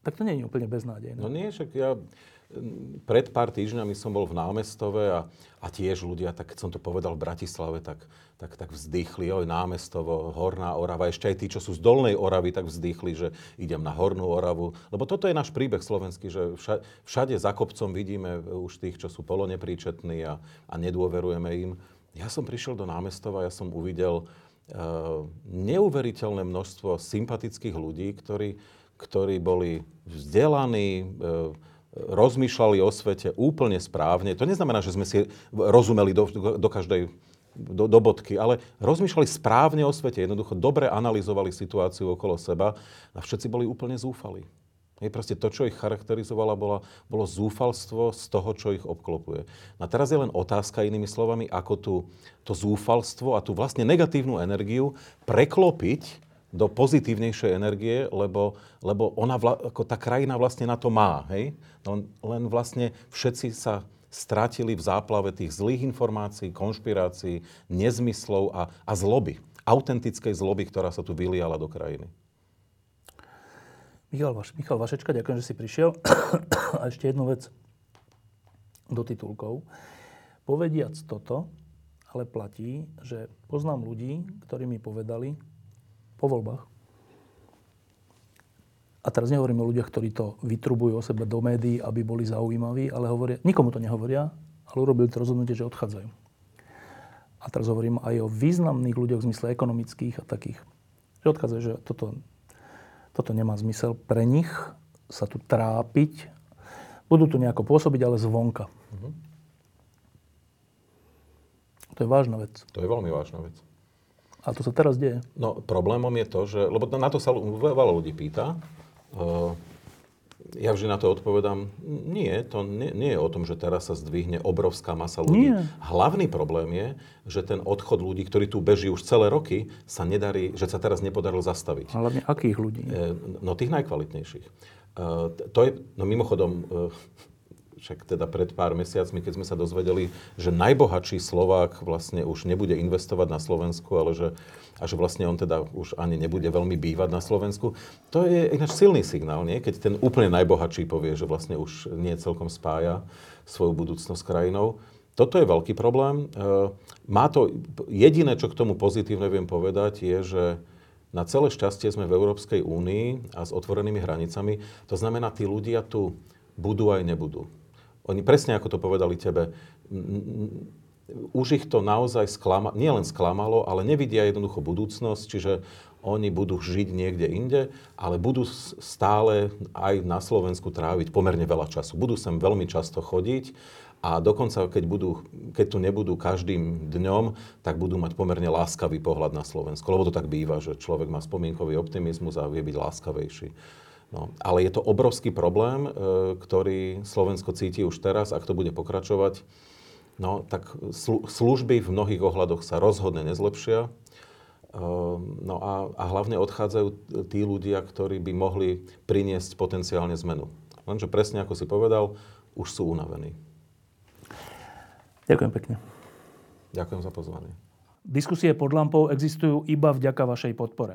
tak to nie je úplne beznádejné. No nie, však ja pred pár týždňami som bol v námestove a, a tiež ľudia, tak keď som to povedal v Bratislave, tak, tak, tak vzdychli, oj, námestovo, Horná Orava, ešte aj tí, čo sú z Dolnej Oravy, tak vzdychli, že idem na Hornú Oravu. Lebo toto je náš príbeh slovenský, že všade, všade za kopcom vidíme už tých, čo sú polonepríčetní a, a nedôverujeme im. Ja som prišiel do námestova, ja som uvidel uh, neuveriteľné množstvo sympatických ľudí, ktorí, ktorí boli vzdelaní, uh, rozmýšľali o svete úplne správne. To neznamená, že sme si rozumeli do, do každej do, do bodky, ale rozmýšľali správne o svete, jednoducho dobre analyzovali situáciu okolo seba a všetci boli úplne zúfali. Je proste to, čo ich charakterizovalo, bolo, bolo zúfalstvo z toho, čo ich obklopuje. A teraz je len otázka, inými slovami, ako tú, to zúfalstvo a tú vlastne negatívnu energiu preklopiť do pozitívnejšej energie, lebo, lebo ona, vla, ako tá krajina vlastne na to má. Hej? Len, len vlastne všetci sa stratili v záplave tých zlých informácií, konšpirácií, nezmyslov a, a zloby. Autentickej zloby, ktorá sa tu vyliala do krajiny. Michal, Vaš, Michal Vašečka, ďakujem, že si prišiel. A ešte jednu vec do titulkov. Povediac toto, ale platí, že poznám ľudí, ktorí mi povedali po voľbách, a teraz nehovorím o ľuďoch, ktorí to vytrubujú o sebe do médií, aby boli zaujímaví, ale hovoria, nikomu to nehovoria, ale urobili to rozhodnutie, že odchádzajú. A teraz hovorím aj o významných ľuďoch v zmysle ekonomických a takých, že odchádzajú, že toto toto nemá zmysel pre nich sa tu trápiť. Budú tu nejako pôsobiť, ale zvonka. Uh-huh. To je vážna vec. To je veľmi vážna vec. A to sa teraz deje. No, problémom je to, že... Lebo na to sa veľa ľudí pýta. Uh, ja vždy na to odpovedám, nie, to nie, nie je o tom, že teraz sa zdvihne obrovská masa ľudí. Nie. Hlavný problém je, že ten odchod ľudí, ktorí tu beží už celé roky, sa nedarí, že sa teraz nepodarilo zastaviť. Hlavne akých ľudí? E, no tých najkvalitnejších. Uh, to je, no mimochodom, však teda pred pár mesiacmi, keď sme sa dozvedeli, že najbohatší Slovák vlastne už nebude investovať na Slovensku, ale že, a že vlastne on teda už ani nebude veľmi bývať na Slovensku. To je ináč silný signál, nie? Keď ten úplne najbohatší povie, že vlastne už nie celkom spája svoju budúcnosť krajinou. Toto je veľký problém. E, má to, jediné, čo k tomu pozitívne viem povedať, je, že na celé šťastie sme v Európskej únii a s otvorenými hranicami. To znamená, tí ľudia tu budú aj nebudú. Oni presne ako to povedali tebe, už ich to naozaj sklama, nielen sklamalo, ale nevidia jednoducho budúcnosť, čiže oni budú žiť niekde inde, ale budú stále aj na Slovensku tráviť pomerne veľa času. Budú sem veľmi často chodiť a dokonca, keď, budú, keď tu nebudú každým dňom, tak budú mať pomerne láskavý pohľad na Slovensko. Lebo to tak býva, že človek má spomienkový optimizmus a vie byť láskavejší. No, ale je to obrovský problém, e, ktorý Slovensko cíti už teraz, ak to bude pokračovať. No, tak služby v mnohých ohľadoch sa rozhodne nezlepšia. E, no a, a hlavne odchádzajú tí ľudia, ktorí by mohli priniesť potenciálne zmenu. Lenže presne ako si povedal, už sú unavení. Ďakujem pekne. Ďakujem za pozvanie. Diskusie pod lampou existujú iba vďaka vašej podpore.